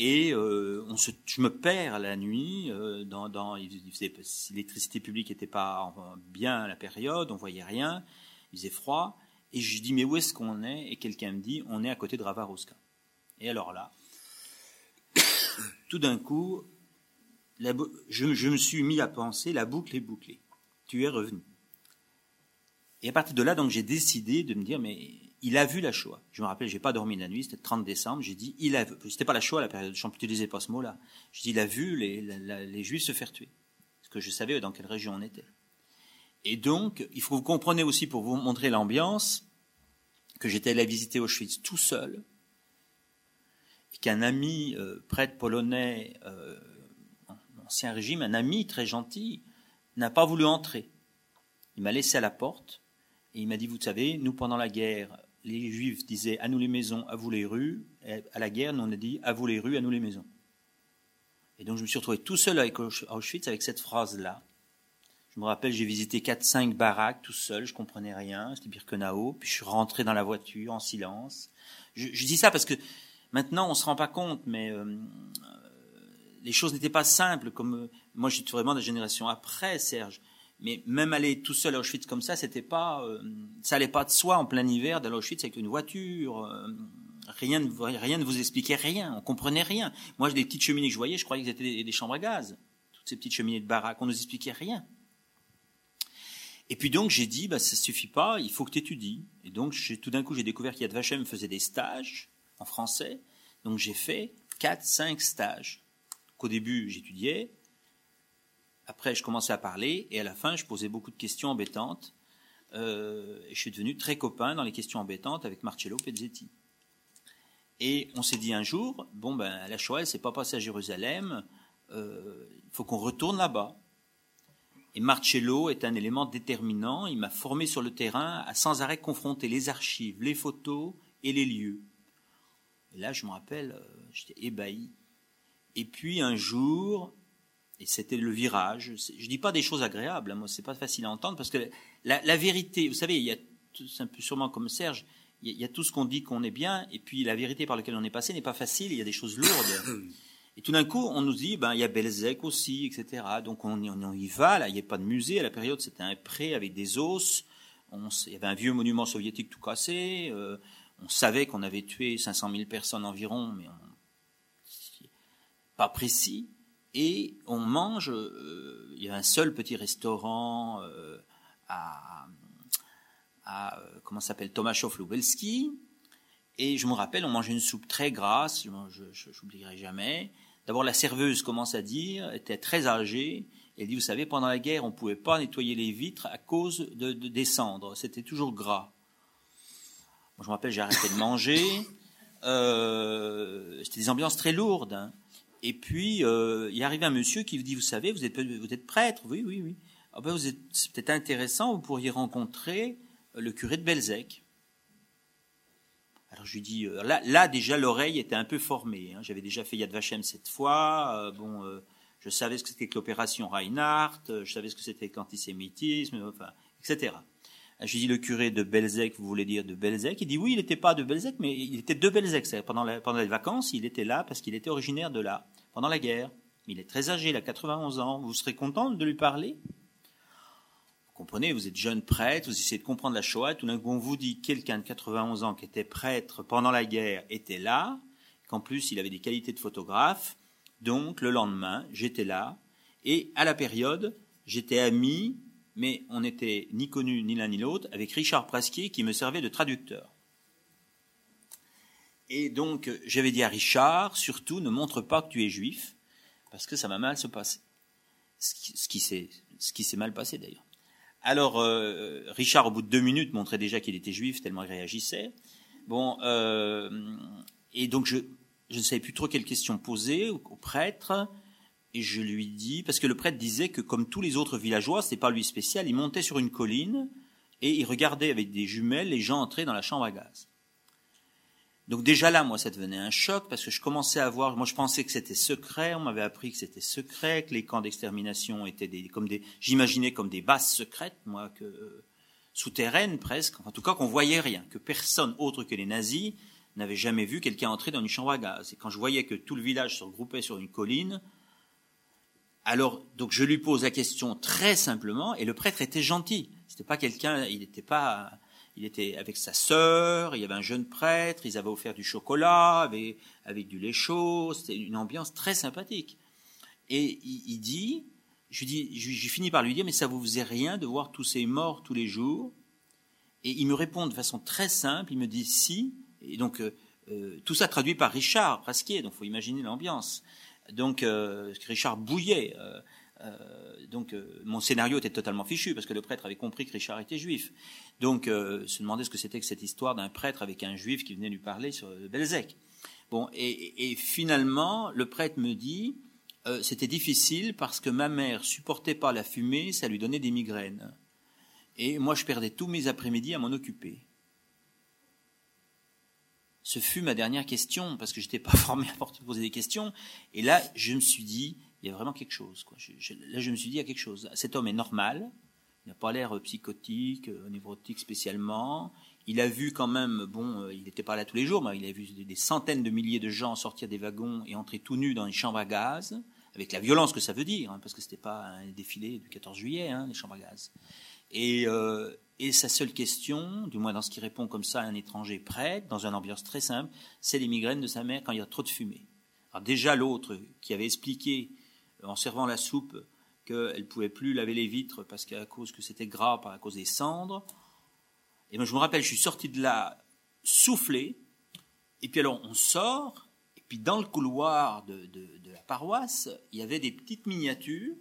S3: Et euh, on se, je me perds la nuit. Euh, dans, l'électricité publique n'était pas bien à la période, on voyait rien, il faisait froid. Et je dis mais où est-ce qu'on est? Et quelqu'un me dit on est à côté de Ravarouska. Et alors là, tout d'un coup, je, je, me suis mis à penser la boucle est bouclée. Tu es revenu. Et à partir de là, donc j'ai décidé de me dire mais il a vu la Shoah. Je me rappelle, j'ai pas dormi la nuit, c'était le 30 décembre, j'ai dit, il a vu, c'était pas la Shoah la période, je n'utilisais pas ce mot-là. J'ai dit, il a vu les, les, Juifs se faire tuer. Parce que je savais dans quelle région on était. Et donc, il faut que vous compreniez aussi, pour vous montrer l'ambiance, que j'étais allé visiter Auschwitz tout seul, et qu'un ami euh, prêtre polonais, euh, ancien régime, un ami très gentil, n'a pas voulu entrer. Il m'a laissé à la porte, et il m'a dit, vous savez, nous, pendant la guerre, les Juifs disaient à nous les maisons, à vous les rues. À la guerre, nous on a dit à vous les rues, à nous les maisons. Et donc je me suis retrouvé tout seul avec Auschwitz avec cette phrase-là. Je me rappelle, j'ai visité 4-5 baraques tout seul, je comprenais rien, c'était Birkenau, puis je suis rentré dans la voiture en silence. Je, dis ça parce que maintenant on se rend pas compte, mais euh, les choses n'étaient pas simples. Comme euh, moi, je suis vraiment de la génération après Serge. Mais même aller tout seul à Auschwitz comme ça, c'était pas, euh, ça allait pas de soi en plein hiver d'aller à Auschwitz avec une voiture. Euh, rien, ne, rien ne vous expliquait rien. On comprenait rien. Moi, des petites cheminées que je voyais, je croyais que c'était des, chambres à gaz. Toutes ces petites cheminées de baraque, on nous expliquait rien. Et puis donc j'ai dit, bah ça suffit pas, il faut que tu étudies. Et donc tout d'un coup j'ai découvert qu'Yad Vashem faisait des stages en français. Donc j'ai fait quatre, cinq stages. Qu'au début j'étudiais, après, je commençais à parler et à la fin, je posais beaucoup de questions embêtantes. Euh, je suis devenu très copain dans les questions embêtantes avec Marcello Pezzetti. Et on s'est dit un jour, bon ben la Shoah, elle s'est pas passée à Jérusalem, euh, il faut qu'on retourne là-bas. Et Marcello est un élément déterminant. Il m'a formé sur le terrain à sans arrêt confronter les archives, les photos et les lieux. Et là, je me rappelle, euh, j'étais ébahi. Et puis un jour, et c'était le virage. Je dis pas des choses agréables, hein, moi c'est pas facile à entendre parce que la, vérité, vous savez, il y a c'est un peu sûrement comme Serge, il y, a, tout ce qu'on dit qu'on est bien et puis la vérité par laquelle on est passé n'est pas facile. Il y a des choses lourdes. Et tout d'un coup, on nous dit, ben il y a Belzec aussi, etc. Donc on, on, y va. Là, il n'y a pas de musée à la période. C'était un pré avec des os. On, il y avait un vieux monument soviétique tout cassé. Euh, on savait qu'on avait tué 500 000 personnes environ, mais on, pas précis et on mange. Euh, il y a un seul petit restaurant euh, à, à, euh, comment s'appelle Tomaszów Lubelski. Et je me rappelle, on mangeait une soupe très grasse, je n'oublierai jamais. D'abord, la serveuse commence à dire, était très âgée. Elle dit, vous savez, pendant la guerre, on ne pouvait pas nettoyer les vitres à cause de, de des cendres. C'était toujours gras. Je me rappelle, j'ai arrêté de manger. C'était des ambiances très lourdes. Hein. Et puis, euh, il arrive un monsieur qui vous dit, vous savez, vous êtes, prêtre Oui, oui, oui. Ah ben, c'est peut-être intéressant, vous pourriez rencontrer le curé de Belzec. Alors je lui dis, euh, là, là déjà l'oreille était un peu formée. Hein. J'avais déjà fait Yad Vashem cette fois. euh, bon, euh, je savais ce que c'était que l'opération Reinhardt, euh, je savais ce que c'était que l'antisémitisme, etc. Je dis, le curé de Belzec, vous voulez dire de Belzec? Il dit, oui, il n'était pas de Belzec, mais il était de Belzec. Pendant, pendant les vacances, il était là parce qu'il était originaire de là, pendant la guerre. Il est très âgé, il a 91 ans. Vous serez content de lui parler? Vous comprenez, vous êtes jeune prêtre, vous essayez de comprendre la Shoah, tout d'un coup on vous dit que quelqu'un de 91 ans qui était prêtre pendant la guerre était là, qu'en plus il avait des qualités de photographe. Donc le lendemain, j'étais là, et à la période, j'étais ami, mais on n'était ni connus ni l'un ni l'autre, avec Richard Prasquier qui me servait de traducteur. Et donc j'avais dit à Richard, surtout ne montre pas que tu es juif, parce que ça va mal se passer. Ce qui, s'est mal passé d'ailleurs. Alors, euh, Richard, au bout de deux minutes, montrait déjà qu'il était juif, tellement il réagissait. Bon, euh, et donc je, ne savais plus trop quelle question poser au prêtre, et je lui dis, parce que le prêtre disait que comme tous les autres villageois, c'était pas lui spécial, il montait sur une colline et il regardait avec des jumelles les gens entrer dans la chambre à gaz. Donc déjà là, moi, ça devenait un choc parce que je commençais à voir. Moi, je pensais que c'était secret. On m'avait appris que c'était secret, que les camps d'extermination étaient des, comme des, j'imaginais comme des bases secrètes, moi, que euh, souterraines presque. En tout cas, qu'on voyait rien, que personne autre que les nazis n'avait jamais vu quelqu'un entrer dans une chambre à gaz. Et quand je voyais que tout le village se regroupait sur une colline, alors donc je lui pose la question très simplement, et le prêtre était gentil. C'était pas quelqu'un, il n'était pas il était avec sa sœur, il y avait un jeune prêtre, ils avaient offert du chocolat avec, avec du lait chaud, c'était une ambiance très sympathique. Et il, dit, je dis, je- j'ai fini par lui dire, mais ça vous faisait rien de voir tous ces morts tous les jours? Et il me répond de façon très simple, il me dit si, et donc euh, euh, tout ça traduit par Richard Prasquier, donc faut imaginer l'ambiance. Donc euh, Richard bouillait. euh, euh, donc mon scénario était totalement fichu parce que le prêtre avait compris que Richard était juif. Donc se demandait ce que c'était que cette histoire d'un prêtre avec un juif qui venait lui parler sur Belzec. Bon et finalement le prêtre me dit euh, c'était difficile parce que ma mère supportait pas la fumée, ça lui donnait des migraines. Et moi je perdais tous mes après-midi à m'en occuper. Ce fut ma dernière question parce que j'étais pas formé à poser des questions. Et là je me suis dit il y a vraiment quelque chose. Je- je- là, je me suis dit, il y a quelque chose. Cet homme est normal. Il n'a pas l'air euh, psychotique, euh, névrotique spécialement. Il a vu quand même, bon, euh, il n'était pas là tous les jours, mais il a vu des, centaines de milliers de gens sortir des wagons et entrer tout nus dans les chambres à gaz, avec la violence que ça veut dire, hein, parce que c'était pas un défilé du 14 juillet, hein, les chambres à gaz. Et, et sa seule question, du moins dans ce qui répond comme ça à un étranger prêtre, dans une ambiance très simple, c'est les migraines de sa mère quand il y a trop de fumée. Alors déjà l'autre qui avait expliqué en servant la soupe qu'elle ne pouvait plus laver les vitres parce qu'à cause que c'était gras, à cause des cendres. Et moi je me rappelle, je suis sorti de là soufflé. Et puis alors on sort, et puis dans le couloir de la paroisse, il y avait des petites miniatures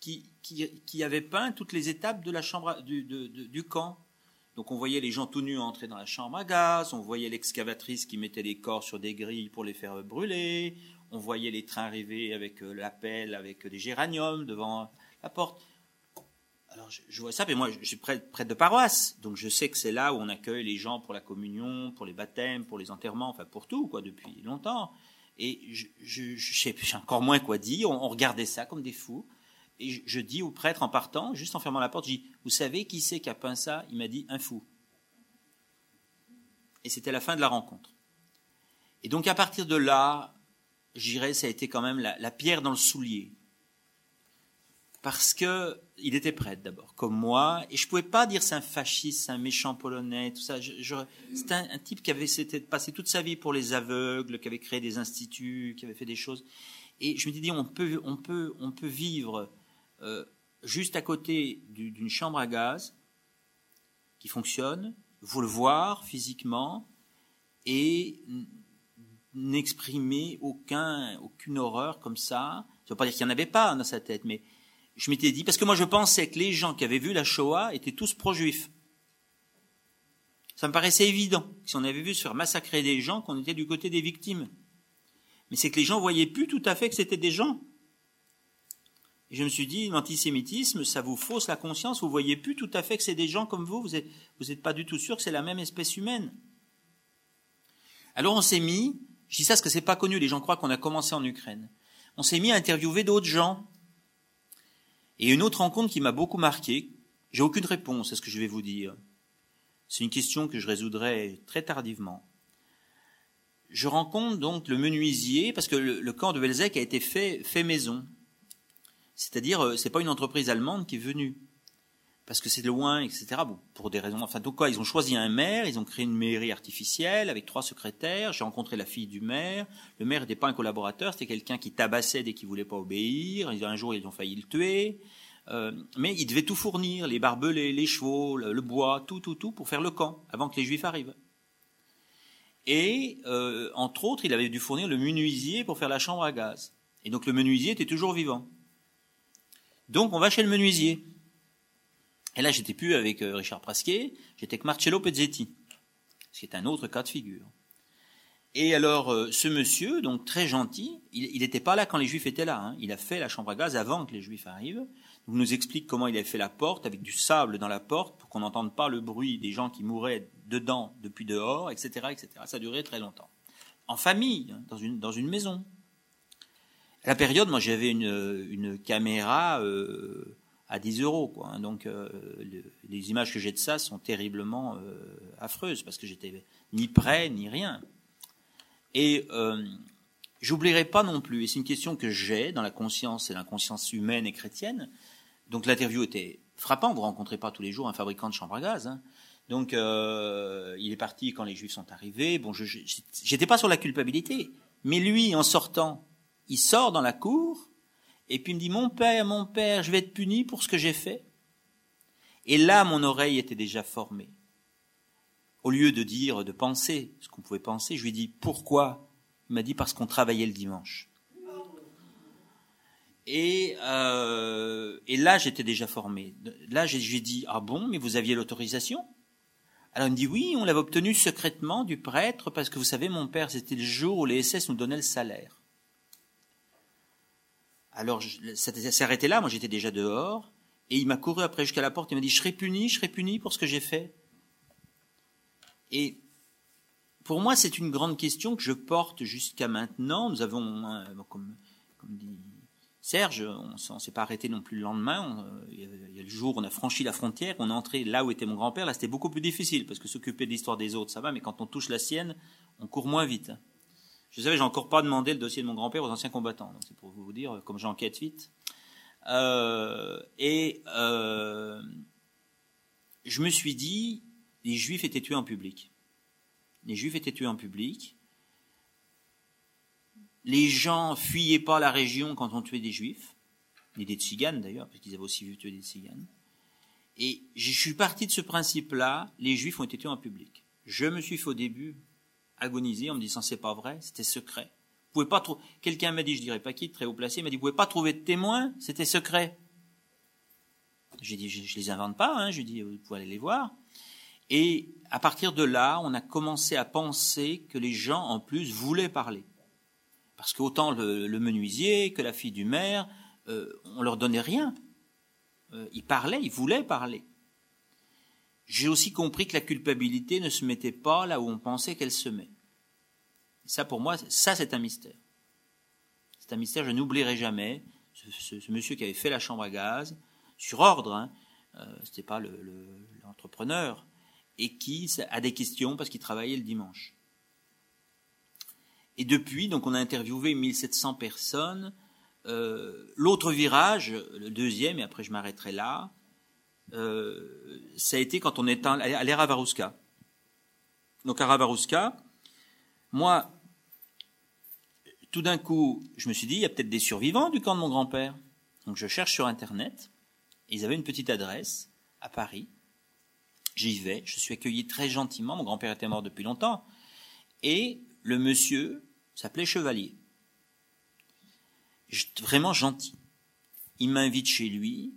S3: qui, avaient peint toutes les étapes de la chambre du, camp. Donc on voyait les gens tout nus entrer dans la chambre à gaz, on voyait l'excavatrice qui mettait les corps sur des grilles pour les faire brûler, on voyait les trains arriver avec euh, la pelle, avec des géraniums devant la porte. Alors je, vois ça, mais moi je suis prêtre de paroisse, donc je sais que c'est là où on accueille les gens pour la communion, pour les baptêmes, pour les enterrements, enfin pour tout, quoi, depuis longtemps. Et je, je, sais encore moins quoi dire, on regardait ça comme des fous. Et je, dis au prêtre en partant, juste en fermant la porte, je dis, vous savez qui c'est qui a peint ça? Il m'a dit, un fou. Et c'était la fin de la rencontre. Et donc à partir de là, j'irais, ça a été quand même la, pierre dans le soulier. Parce que il était prêtre d'abord, comme moi, et je pouvais pas dire c'est un fasciste, c'est un méchant polonais, tout ça. C'était un, type qui avait passé toute sa vie pour les aveugles, qui avait créé des instituts, qui avait fait des choses. Et je me dit, on peut, on peut, on peut vivre euh, juste à côté du- d'une chambre à gaz qui fonctionne, vous le voir physiquement et n'exprimer aucun, aucune horreur comme ça. Ça veut pas dire qu'il n'y en avait pas dans sa tête, mais je m'étais dit, parce que moi je pensais que les gens qui avaient vu la Shoah étaient tous pro-juifs. Ça me paraissait évident, si on avait vu se faire massacrer des gens, qu'on était du côté des victimes. Mais c'est que les gens voyaient plus tout à fait que c'était des gens. Et je me suis dit, l'antisémitisme, ça vous fausse la conscience, vous voyez plus tout à fait que c'est des gens comme vous, vous n'êtes vous êtes pas du tout sûr que c'est la même espèce humaine. Alors on s'est mis, je dis ça parce que c'est pas connu, les gens croient qu'on a commencé en Ukraine. On s'est mis à interviewer d'autres gens. Et une autre rencontre qui m'a beaucoup marqué, j'ai aucune réponse à ce que je vais vous dire. C'est une question que je résoudrai très tardivement. Je rencontre donc le menuisier, parce que le, camp de Belzec a été fait, fait maison. C'est-à-dire, euh, c'est pas une entreprise allemande qui est venue. Parce que c'est loin, etc. Pour des raisons, enfin, donc quoi, ils ont choisi un maire, ils ont créé une mairie artificielle avec trois secrétaires. J'ai rencontré la fille du maire. Le maire n'était pas un collaborateur, c'était quelqu'un qui tabassait dès qu'il voulait pas obéir. Un jour, ils ont failli le tuer. Euh, mais il devait tout fournir, les barbelés, les chevaux, le, bois, tout, tout, tout, pour faire le camp, avant que les Juifs arrivent. Et, euh, entre autres, il avait dû fournir le menuisier pour faire la chambre à gaz. Et donc le menuisier était toujours vivant. Donc on va chez le menuisier. Et là, j'étais plus avec euh, Richard Prasquet, j'étais avec Marcello Pezzetti, ce qui est un autre cas de figure. Et alors, ce monsieur, donc très gentil, il n'était pas là quand les Juifs étaient là. Hein. Il a fait la chambre à gaz avant que les Juifs arrivent. Il nous explique comment il avait fait la porte avec du sable dans la porte pour qu'on n'entende pas le bruit des gens qui mouraient dedans depuis dehors, etc., etc. Ça duré très longtemps. En famille, hein, dans une maison. La période, moi, j'avais une, caméra euh, à 10 euros. Hein. donc, euh, les images que j'ai de ça sont terriblement euh, affreuses parce que j'étais ni prêt ni rien. Et j'oublierai pas non plus, et c'est une question que j'ai dans la conscience et l'inconscience humaine et chrétienne, donc l'interview était frappante. Vous rencontrez pas tous les jours un fabricant de chambre à gaz. Hein. Donc il est parti quand les Juifs sont arrivés. Bon, j'étais pas sur la culpabilité, mais lui, en sortant, il sort dans la cour et puis il me dit mon père, mon père, je vais être puni pour ce que j'ai fait. Et là, mon oreille était déjà formée. Au lieu de dire, de penser ce qu'on pouvait penser, je lui ai dit pourquoi? Il m'a dit parce qu'on travaillait le dimanche. Et, euh, et là, j'étais déjà formé. Là, j'ai dit ah bon, mais vous aviez l'autorisation? Alors il me dit oui, on l'avait obtenu secrètement du prêtre parce que vous savez, mon père, c'était le jour où les SS nous donnaient le salaire. Alors ça s'est arrêté là. Moi, j'étais déjà dehors. Et il m'a couru après jusqu'à la porte. Il m'a dit je serai puni, je serai puni pour ce que j'ai fait. Et pour moi, c'est une grande question que je porte jusqu'à maintenant. Nous avons, comme, comme dit Serge, on ne s'est pas arrêté non plus le lendemain. Euh, il, y a, le jour où on a franchi la frontière, on est entré là où était mon grand-père. Là, c'était beaucoup plus difficile parce que s'occuper de l'histoire des autres, ça va, mais quand on touche la sienne, on court moins vite. Je savais, j'ai encore pas demandé le dossier de mon grand-père aux anciens combattants. Donc c'est pour vous dire comme j'enquête vite. Euh, et euh, je me suis dit, les Juifs étaient tués en public. Les Juifs étaient tués en public. Les gens fuyaient pas la région quand on tuait des juifs, ni des tziganes d'ailleurs, parce qu'ils avaient aussi vu tuer des tziganes. Et je suis parti de ce principe-là, les juifs ont été tués en public. Je me suis fait au début agoniser en me disant c'est pas vrai, c'était secret. Vous pas trouver. Quelqu'un m'a dit, je dirais pas qui, très haut placé, m'a dit vous pouvez pas trouver de témoins, c'était secret. J'ai dit je, les invente pas, hein. je dis vous pouvez aller les voir. Et à partir de là, on a commencé à penser que les gens en plus voulaient parler. Parce qu'autant le, le, menuisier que la fille du maire, euh, on leur donnait rien. Euh, ils parlaient, ils voulaient parler. J'ai aussi compris que la culpabilité ne se mettait pas là où on pensait qu'elle se met. Et ça, pour moi, ça, c'est un mystère. C'est un mystère, je n'oublierai jamais. Ce, monsieur qui avait fait la chambre à gaz, sur ordre, hein, euh, c'était pas l'entrepreneur, le, et qui a des questions parce qu'il travaillait le dimanche. Et depuis, donc on a interviewé 1700 personnes. Euh, L'autre virage, le deuxième, et après je m'arrêterai là, ça a été quand on est à Ravarouska. Donc à Ravarouska, moi, tout d'un coup, je me suis dit, il y a peut-être des survivants du camp de mon grand-père. Donc je cherche sur Internet. Ils avaient une petite adresse à Paris. J'y vais, je suis accueilli très gentiment. Mon grand-père était mort depuis longtemps. Et le monsieur s'appelait Chevalier. Vraiment gentil. Il m'invite chez lui.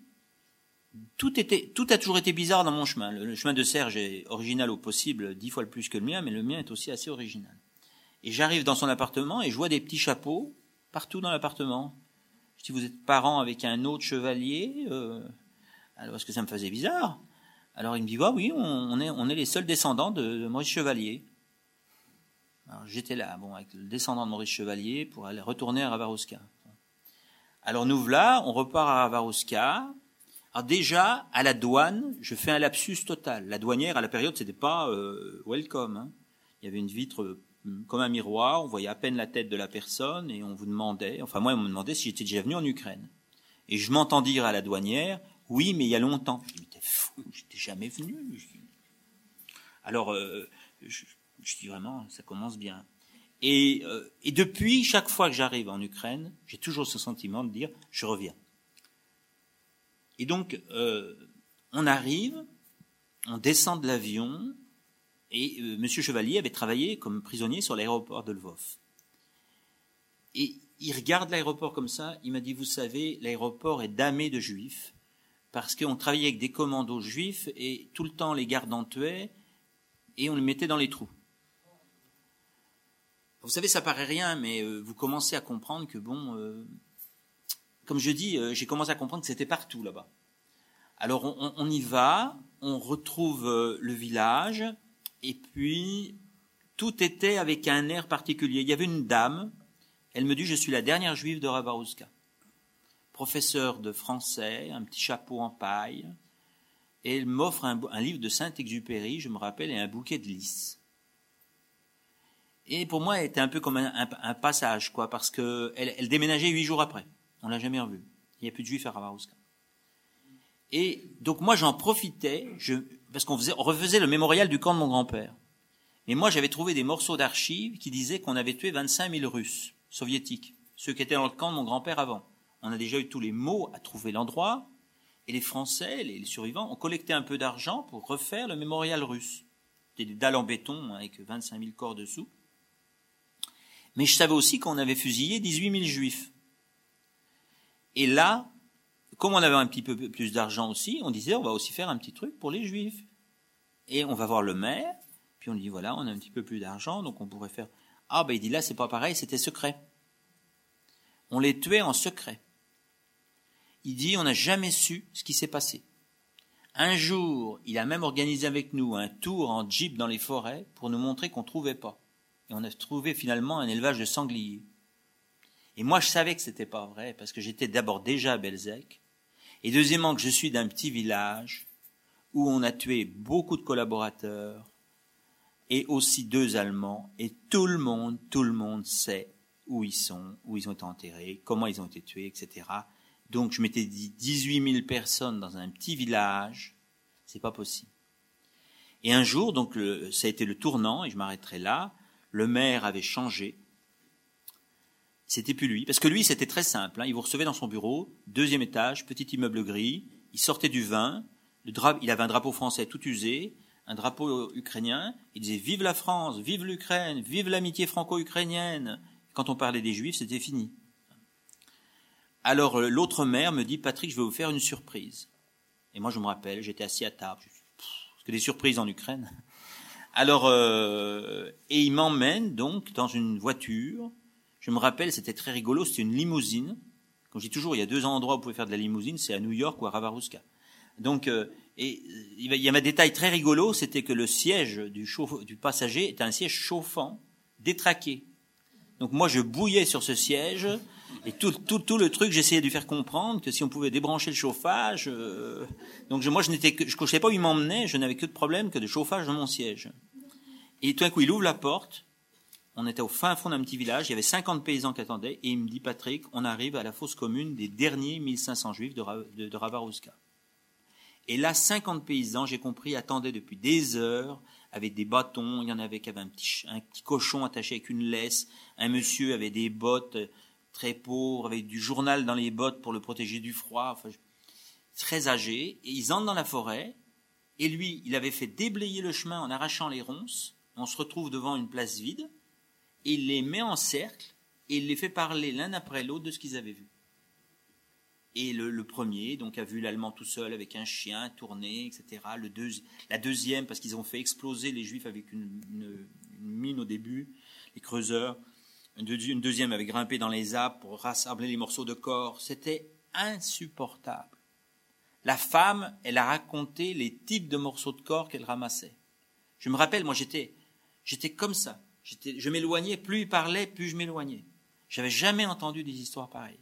S3: Tout était, tout a toujours été bizarre dans mon chemin. Le, chemin de Serge est original au possible, dix fois le plus que le mien, mais le mien est aussi assez original. Et j'arrive dans son appartement et je vois des petits chapeaux partout dans l'appartement. Je dis, vous êtes parent avec un autre chevalier euh, Alors, est-ce que ça me faisait bizarre? Alors il me dit, ah oui, on, est, on est les seuls descendants de, Maurice Chevalier. Alors j'étais là, bon, avec le descendant de Maurice Chevalier pour aller retourner à Ravarouska. Alors nous voilà, on repart à Ravarouska. Alors déjà, à la douane, je fais un lapsus total. La douanière, à la période, c'était pas euh, welcome. hein. Il y avait une vitre euh, comme un miroir, on voyait à peine la tête de la personne et on vous demandait, enfin moi, on me demandait si j'étais déjà venu en Ukraine. Et je m'entends dire à la douanière, oui, mais il y a longtemps. Je dis, fou, j'étais jamais venu. Alors, euh, je, je dis vraiment, ça commence bien. Et depuis, chaque fois que j'arrive en Ukraine, j'ai toujours ce sentiment de dire, je reviens. Et donc, euh, on arrive, on descend de l'avion, et euh, Monsieur Chevalier avait travaillé comme prisonnier sur l'aéroport de Lvov. Et il regarde l'aéroport comme ça, il m'a dit, vous savez, l'aéroport est damé de juifs, parce qu'on travaillait avec des commandos juifs, et tout le temps les gardes en tuaient, et on les mettait dans les trous. Vous savez, ça paraît rien, mais euh, vous commencez à comprendre que, bon, euh, comme je dis, euh, j'ai commencé à comprendre que c'était partout là-bas. Alors on, y va, on retrouve euh, le village, et puis tout était avec un air particulier. Il y avait une dame, elle me dit, je suis la dernière juive de Ravarouska. Professeur de français, un petit chapeau en paille, et elle m'offre un, livre de Saint-Exupéry, je me rappelle, et un bouquet de lys. Et pour moi, elle était un peu comme un passage, quoi, parce que elle, elle déménageait huit jours après. On l'a jamais revue. Il n'y a plus de juifs à Ravarouska. Et donc moi, j'en profitais, parce qu'on faisait, on refaisait le mémorial du camp de mon grand-père. Et moi, j'avais trouvé des morceaux d'archives qui disaient qu'on avait tué 25 000 Russes soviétiques, ceux qui étaient dans le camp de mon grand-père avant. On a déjà eu tous les mots à trouver l'endroit, et les Français, les, les survivants, ont collecté un peu d'argent pour refaire le mémorial russe. Des dalles en béton avec 25 000 corps dessous. Mais je savais aussi qu'on avait fusillé 18 000 juifs. Et là, comme on avait un petit peu plus d'argent aussi, on disait on va aussi faire un petit truc pour les juifs. Et on va voir le maire, puis on lui dit voilà, on a un petit peu plus d'argent, donc on pourrait faire. Ah ben il dit là c'est pas pareil, c'était secret. On les tuait en secret. Il dit on n'a jamais su ce qui s'est passé. Un jour, il a même organisé avec nous un tour en jeep dans les forêts pour nous montrer qu'on trouvait pas. Et on a trouvé finalement un élevage de sangliers. Et moi, je savais que c'était pas vrai parce que j'étais d'abord déjà à Belzec, et deuxièmement que je suis d'un petit village où on a tué beaucoup de collaborateurs et aussi deux Allemands, et tout le monde, tout le monde sait où ils sont, où ils ont été enterrés, comment ils ont été tués, etc. Donc je m'étais dit 18 000 personnes dans un petit village, c'est pas possible. Et un jour, donc le- ça a été le tournant, et je m'arrêterai là. Le maire avait changé. C'était plus lui, parce que lui c'était très simple. hein. Il vous recevait dans son bureau, deuxième étage, petit immeuble gris. Il sortait du vin. Il avait un drapeau français tout usé, un drapeau ukrainien. Il disait Vive la France, vive l'Ukraine, vive l'amitié franco-ukrainienne. Quand on parlait des Juifs, c'était fini. Alors euh, l'autre maire me dit Patrick, je vais vous faire une surprise. Et moi je me rappelle, j'étais assis à table. Je dis, Parce que des surprises en Ukraine. Alors euh, et il m'emmène donc dans une voiture. Je me rappelle, c'était très rigolo. C'était une limousine. Comme je dis toujours, il y a deux endroits où vous pouvez faire de la limousine, c'est à New York ou à Ravarouska. Donc, euh, et il y a un détail très rigolo, c'était que le siège du, chauffe- du passager était un siège chauffant, détraqué. Donc moi, je bouillais sur ce siège, et tout, tout, tout le truc, j'essayais de lui faire comprendre que si on pouvait débrancher le chauffage, euh, donc je- moi, je n'étais je ne savais pas où il m'emmenait, je n'avais que de problème que de chauffage dans mon siège. Et tout d'un coup, il ouvre la porte, on était au fin fond d'un petit village, il y avait 50 paysans qui attendaient, et il me dit, Patrick, on arrive à la fosse commune des derniers 1500 juifs de, de, de Ravarouska. Et là, 50 paysans, j'ai compris, attendaient depuis des heures, avec des bâtons, il y en avait qui avaient un petit, cochon attaché avec une laisse, un monsieur avait des bottes euh, très pauvres, avec du journal dans les bottes pour le protéger du froid, très âgé, et ils entrent dans la forêt, et lui, il avait fait déblayer le chemin en arrachant les ronces, on se retrouve devant une place vide, il les met en cercle, et il les fait parler l'un après l'autre de ce qu'ils avaient vu. Et le, le premier, donc, a vu l'Allemand tout seul avec un chien tourné, etc. Le la deuxième, parce qu'ils ont fait exploser les Juifs avec une, mine au début, les creuseurs. Une, une deuxième avait grimpé dans les arbres pour rassembler les morceaux de corps. C'était insupportable. La femme, elle a raconté les types de morceaux de corps qu'elle ramassait. Je me rappelle, moi, j'étais, j'étais comme ça. Je m'éloignais, plus il parlait, plus je m'éloignais. J'avais jamais entendu des histoires pareilles.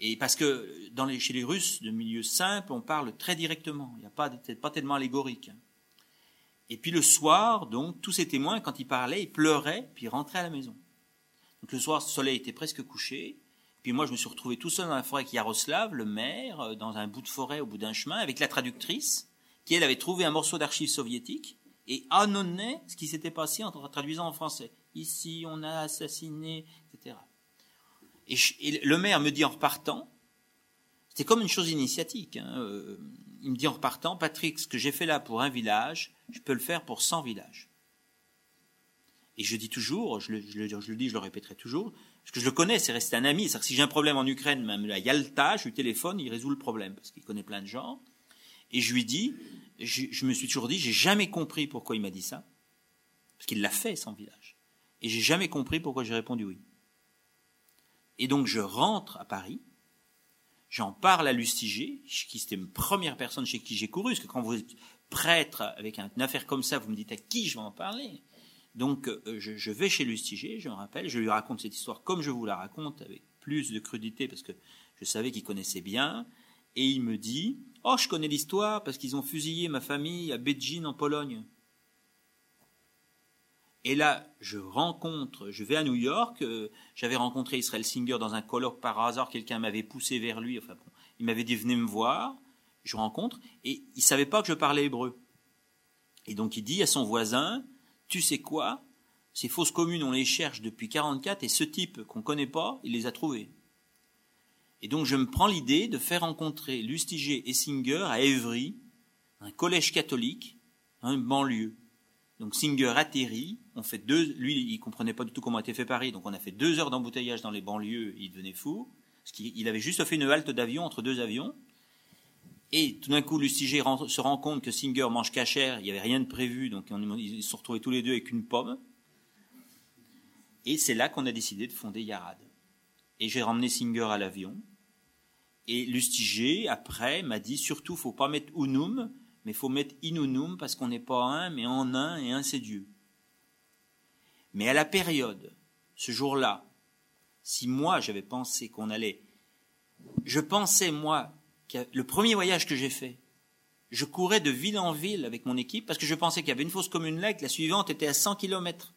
S3: Et parce que dans chez les Russes de milieu simple, on parle très directement. Il n'y a pas, pas tellement allégorique. Et puis le soir, donc, tous ces témoins, quand ils parlaient, ils pleuraient, puis ils rentraient à la maison. Donc le soir, le soleil était presque couché. Puis moi, je me suis retrouvé tout seul dans la forêt avec Yaroslav, le maire, euh, dans un bout de forêt au bout d'un chemin, avec la traductrice, qui elle avait trouvé un morceau d'archives soviétiques et annonnait ce qui s'était passé en traduisant en français. Ici, on a assassiné, etc. Et, le maire me dit en repartant, c'était comme une chose initiatique. hein, euh, il me dit en repartant, Patrick, ce que j'ai fait là pour un village, je peux le faire pour 100 villages. Et je dis toujours, je le dis, je le répéterai toujours, parce que je le connais, c'est resté un ami. C'est-à-dire que si j'ai un problème en Ukraine, même à Yalta, je lui téléphone, il résout le problème, parce qu'il connaît plein de gens. Et je lui dis, je, me suis toujours dit, j'ai jamais compris pourquoi il m'a dit ça, parce qu'il l'a fait, son village. Et j'ai jamais compris pourquoi j'ai répondu oui. Et donc je rentre à Paris, j'en parle à Lustiger, qui c'était une première personne chez qui j'ai couru, parce que quand vous êtes prêtre avec un- une affaire comme ça, vous me dites à qui je vais en parler. Donc euh, je, je vais chez Lustiger, je me rappelle, je lui raconte cette histoire comme je vous la raconte, avec plus de crudité, parce que je savais qu'il connaissait bien, et il me dit, oh je connais l'histoire, parce qu'ils ont fusillé ma famille à Bédjin en Pologne. Et là, je rencontre, je vais à New York, euh, j'avais rencontré Israël Singer dans un colloque par hasard, quelqu'un m'avait poussé vers lui, enfin bon, il m'avait dit venez me voir, je rencontre, et il savait pas que je parlais hébreu. Et donc il dit à son voisin, tu sais quoi, ces fausses communes, on les cherche depuis 44, et ce type qu'on connaît pas, il les a trouvées. Et donc je me prends l'idée de faire rencontrer Lustiger et Singer à Évry, un collège catholique, dans une banlieue. Donc Singer atterrit, on fait deux, lui il comprenait pas du tout comment était fait Paris, donc on a fait deux heures d'embouteillage dans les banlieues, il devenait fou, parce qu'il il avait juste fait une halte d'avion entre deux avions, et tout d'un coup Lustiger se rend compte que Singer mange cachère, il n'y avait rien de prévu, donc on- ils se sont retrouvés tous les deux avec une pomme, et c'est là qu'on a décidé de fonder Yarad. Et j'ai ramené Singer à l'avion, et Lustiger, après, m'a dit surtout, faut pas mettre Unum, mais faut mettre Inunum parce qu'on n'est pas un, mais en un, et un c'est Dieu. Mais à la période, ce jour-là, si moi j'avais pensé qu'on allait, je pensais moi, le premier voyage que j'ai fait, je courais de ville en ville avec mon équipe parce que je pensais qu'il y avait une fosse commune là et que la suivante était à 100 kilomètres.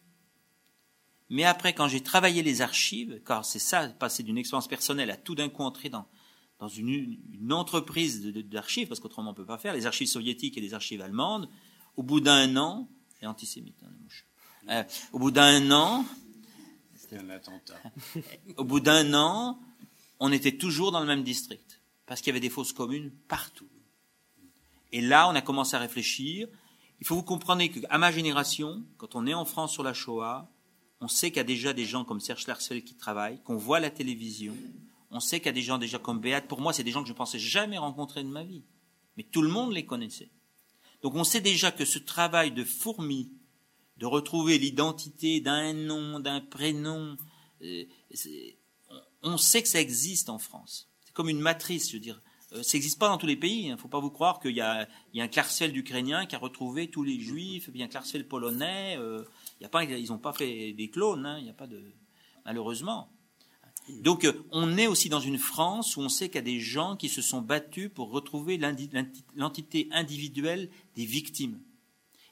S3: Mais après, quand j'ai travaillé les archives, car c'est ça, passer d'une expérience personnelle à tout d'un coup entrer dans, dans une, une entreprise d'archives, parce qu'autrement on ne peut pas faire, les archives soviétiques et les archives allemandes, au bout d'un an, et antisémite, hein. Euh, au bout d'un an,
S2: C'était un attentat.
S3: au bout d'un an, on était toujours dans le même district, parce qu'il y avait des fausses communes partout. Et là, on a commencé à réfléchir. Il faut vous comprendre qu'à ma génération, quand on est en France sur la Shoah, on sait qu'il y a déjà des gens comme Serge Larsfeld qui travaillent, qu'on voit à la télévision. On sait qu'il y a des gens déjà comme Béat. Pour moi, c'est des gens que je ne pensais jamais rencontrer de ma vie. Mais tout le monde les connaissait. Donc on sait déjà que ce travail de fourmi, de retrouver l'identité d'un nom, d'un prénom, euh, on- sait que ça existe en France. C'est comme une matrice, je veux dire. Euh, ça n'existe pas dans tous les pays. Il ne faut pas vous croire qu'il y a, un Klarsfeld ukrainien qui a retrouvé tous les juifs, puis un Klarsfeld polonais. euh, y a pas, ils n'ont pas fait des clones. hein, il n'y a pas de, malheureusement. Donc, euh, on est aussi dans une France où on sait qu'il y a des gens qui se sont battus pour retrouver l'entité individuelle des victimes.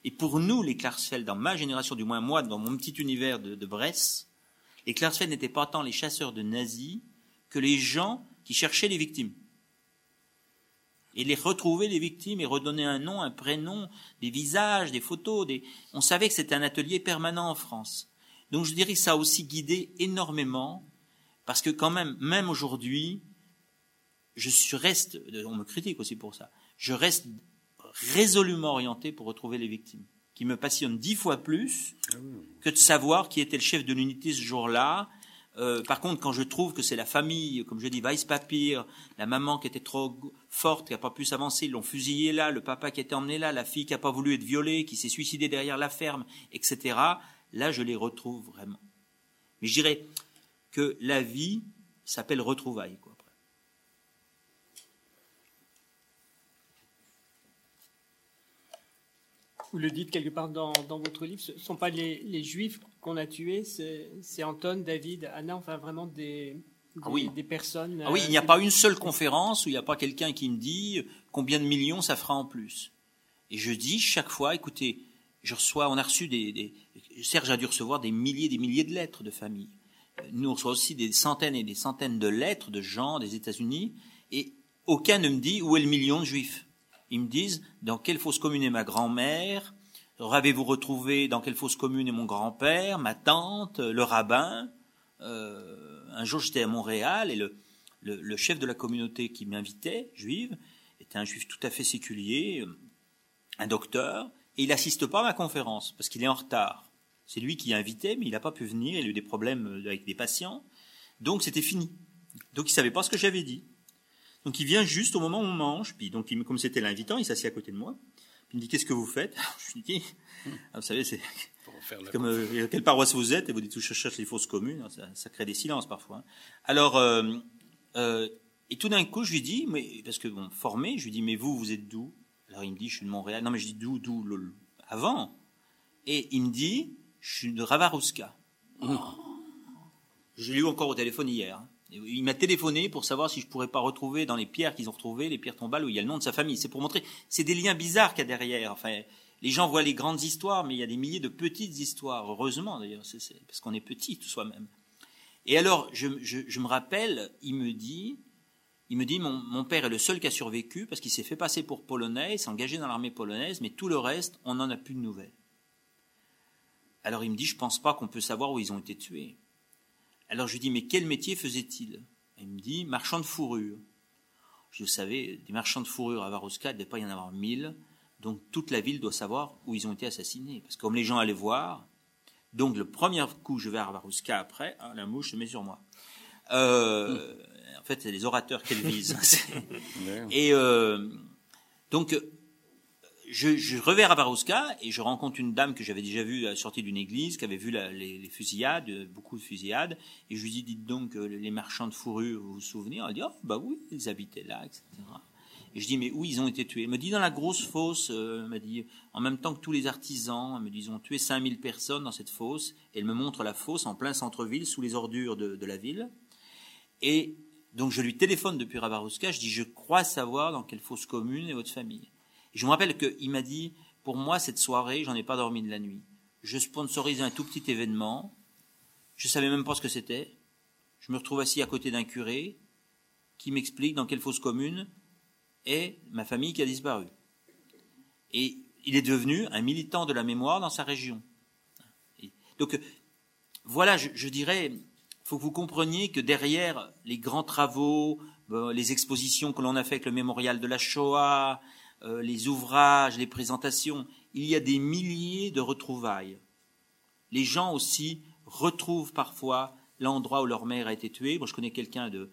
S3: Et pour nous, les Klarsfeld, dans ma génération, du moins moi, dans mon petit univers de, de Bresse, les Klarsfeld n'étaient pas tant les chasseurs de nazis que les gens qui cherchaient les victimes. Et les retrouver, les victimes, et redonner un nom, un prénom, des visages, des photos. Des... On savait que c'était un atelier permanent en France. Donc je dirais que ça a aussi guidé énormément, parce que quand même, même aujourd'hui, je reste, on me critique aussi pour ça, je reste résolument orienté pour retrouver les victimes, qui me passionne dix fois plus que de savoir qui était le chef de l'unité ce jour-là. Euh, par contre, quand je trouve que c'est la famille, comme je dis, Weispapier, la maman qui était trop forte, qui n'a pas pu s'avancer, ils l'ont fusillé là, le papa qui était emmené là, la fille qui n'a pas voulu être violée, qui s'est suicidée derrière la ferme, etc. Là, je les retrouve vraiment. Mais je dirais que la vie s'appelle. Quoi, après.
S1: vous le dites quelque part dans, dans votre livre, ce ne sont pas les, les Juifs qu'on a tués, c'est Anton, David, Anna, enfin vraiment des, des,
S3: Ah oui.
S1: des personnes.
S3: Ah oui,
S1: euh,
S3: il n'y a pas une seule conférence où il n'y a pas quelqu'un qui me dit combien de millions ça fera en plus. Et je dis chaque fois, écoutez, je reçois, on a reçu des, des- Serge a dû recevoir des milliers, des milliers de lettres de familles. Nous reçoit aussi des centaines et des centaines de lettres de gens des États-Unis, et aucun ne me dit où est le million de juifs. Ils me disent dans quelle fosse commune est ma grand-mère, avez-vous retrouvé dans quelle fosse commune est mon grand-père, ma tante, le rabbin? Euh, un jour j'étais à Montréal et le, le, chef de la communauté qui m'invitait, juive, était un juif tout à fait séculier, un docteur, et il n'assiste pas à ma conférence parce qu'il est en retard. C'est lui qui invitait, mais il n'a pas pu venir, il a eu des problèmes euh, avec des patients, donc c'était fini. Donc il savait pas ce que j'avais dit. Donc il vient juste au moment où on mange, puis donc comme c'était l'invitant, il s'assied à côté de moi. Puis il me dit qu'est-ce que vous faites? Je lui dis, ah, vous savez, c'est comme euh, quelle paroisse vous êtes? Et vous dites je cherche les fausses communes, ça, ça crée des silences parfois. hein. Alors euh, euh, et tout d'un coup je lui dis mais parce que bon formé, je lui dis mais vous vous êtes d'où? Alors il me dit je suis de Montréal. Non mais je dis d'où d'où avant? Et il me dit je suis de Ravarouska. Je l'ai eu encore au téléphone hier. Il m'a téléphoné pour savoir si je pourrais pas retrouver dans les pierres qu'ils ont retrouvées, les pierres tombales où il y a le nom de sa famille. C'est pour montrer, c'est des liens bizarres qu'il y a derrière. Enfin, les gens voient les grandes histoires, mais il y a des milliers de petites histoires. Heureusement d'ailleurs, parce qu'on est petit tout soi-même. Et alors, je me rappelle, il me dit, il me dit, mon, mon père est le seul qui a survécu parce qu'il s'est fait passer pour polonais, il s'est engagé dans l'armée polonaise, mais tout le reste, on n'en a plus de nouvelles. Alors il me dit, je pense pas qu'on peut savoir où ils ont été tués. Alors je lui dis, mais quel métier faisait-il Il me dit, marchand de fourrure. Je savais, des marchands de fourrure à Varouska, il ne devait pas y en avoir mille, donc toute la ville doit savoir où ils ont été assassinés. Parce que comme les gens allaient voir, donc le premier coup, je vais à Varouska après, ah, la mouche se met sur moi. Euh, En fait, c'est les orateurs qu'elle vise. Et euh, donc, je, je reviens à Varouska et je rencontre une dame que j'avais déjà vue à la sortie d'une église, qui avait vu les, fusillades, euh, beaucoup de fusillades. Et je lui dis, dites donc, euh, les marchands de fourrure, vous vous souvenez? Elle dit, oh, bah oui, ils habitaient là, etc. Et je dis, mais où ils ont été tués? Elle me dit, dans la grosse fosse, euh, elle m'a dit, en même temps que tous les artisans, elle me dit, ils ont tué 5000 personnes dans cette fosse. Elle me montre la fosse en plein centre-ville, sous les ordures de, la ville. Et donc je lui téléphone depuis Ravarouska, je dis je crois savoir dans quelle fosse commune est votre famille. Je me rappelle qu'il m'a dit pour moi cette soirée, j'en ai pas dormi de la nuit. Je sponsorise un tout petit événement, je savais même pas ce que c'était. Je me retrouve assis à côté d'un curé qui m'explique dans quelle fosse commune est ma famille qui a disparu. Et il est devenu un militant de la mémoire dans sa région. Donc voilà, je, je dirais, faut que vous compreniez que derrière les grands travaux, euh, les expositions que l'on a fait avec le mémorial de la Shoah, euh, les ouvrages, les présentations, il y a des milliers de retrouvailles. Les gens aussi retrouvent parfois l'endroit où leur mère a été tuée. Moi, je connais quelqu'un de.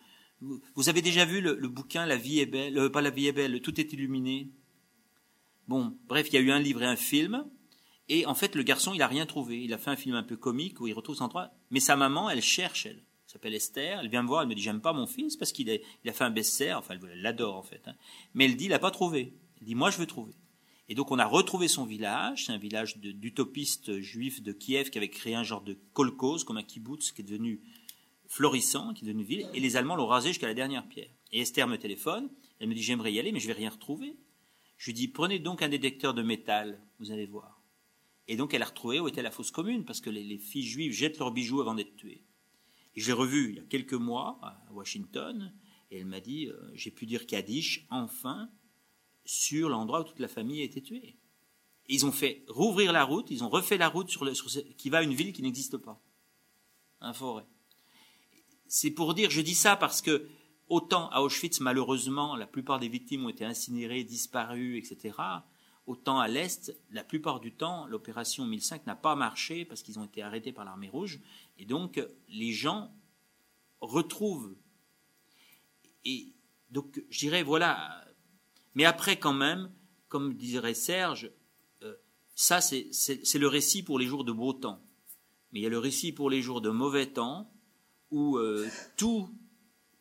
S3: Vous avez déjà vu le, bouquin La vie est belle, euh, pas La vie est belle, Tout est illuminé? Bon, bref, il y a eu un livre et un film. Et en fait, le garçon, il a rien trouvé. Il a fait un film un peu comique où il retrouve son endroit. Mais sa maman, elle cherche, elle. Elle s'appelle Esther. Elle vient me voir, elle me dit, j'aime pas mon fils parce qu'il est- il a fait un best-seller. Enfin, elle l'adore, en fait. hein. Mais elle dit, il n'a pas trouvé. Elle dit, moi, je veux trouver. Et donc, on a retrouvé son village. C'est un village d'utopistes juifs de Kiev qui avait créé un genre de kolkhoz, comme un kibbutz, qui est devenu florissant, qui est devenu ville. Et les Allemands l'ont rasé jusqu'à la dernière pierre. Et Esther me téléphone. Elle me dit, j'aimerais y aller, mais je vais rien retrouver. Je lui dis, prenez donc un détecteur de métal. Vous allez voir. Et donc, elle a retrouvé où était la fosse commune, parce que les, les filles juives jettent leurs bijoux avant d'être tuées. Et je l'ai revue il y a quelques mois à Washington, et elle m'a dit euh, j'ai pu dire Kaddish, enfin, sur l'endroit où toute la famille a été tuée. Ils ont fait rouvrir la route, ils ont refait la route sur ce- qui va à une ville qui n'existe pas, un forêt. C'est pour dire, je dis ça parce que autant à Auschwitz, malheureusement, la plupart des victimes ont été incinérées, disparues, etc. Autant à l'Est, la plupart du temps, l'opération 1005 n'a pas marché parce qu'ils ont été arrêtés par l'armée rouge. Et donc, les gens retrouvent. Et donc, je dirais, voilà. Mais après, quand même, comme dirait Serge, euh, ça, c'est le récit pour les jours de beau temps. Mais il y a le récit pour les jours de mauvais temps où euh, tout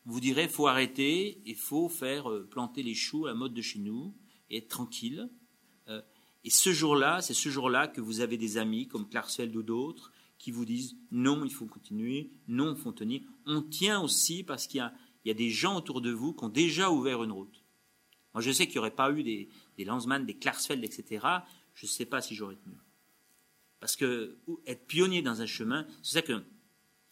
S3: vous direz faut arrêter, il faut faire euh, planter les choux à la mode de chez nous et être tranquille. Et ce jour-là, c'est ce jour-là que vous avez des amis comme Klarsfeld ou d'autres qui vous disent non, il faut continuer, non, il faut tenir. On tient aussi parce qu'il y, a, des gens autour de vous qui ont déjà ouvert une route. Moi, je sais qu'il n'y aurait pas eu des, des Lanzmann, des Klarsfeld, etc. Je ne sais pas si j'aurais tenu. Parce que être pionnier dans un chemin, c'est ça que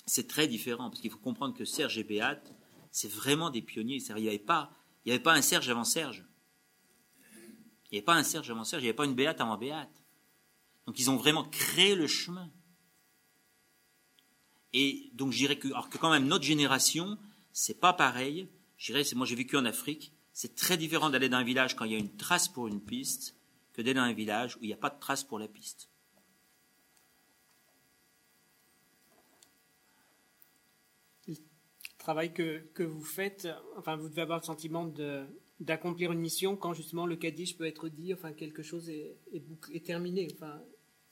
S3: c'est très différent. Parce qu'il faut comprendre que Serge et Béate, c'est vraiment des pionniers. Il n'y avait pas, il avait pas un Serge avant Serge. Il n'y avait pas un Serge avant Serge. Il n'y avait pas une Béate avant Béate. Donc ils ont vraiment créé le chemin. Et donc je dirais que, alors que quand même notre génération, c'est pas pareil. Je dirais, moi j'ai vécu en Afrique, c'est très différent d'aller dans un village quand il y a une trace pour une piste que d'aller dans un village où il n'y a pas de trace pour la piste.
S1: Le travail que, que vous faites, enfin vous devez avoir le sentiment d'accomplir une mission quand justement le Kaddish peut être dit, enfin quelque chose est, terminé. Enfin,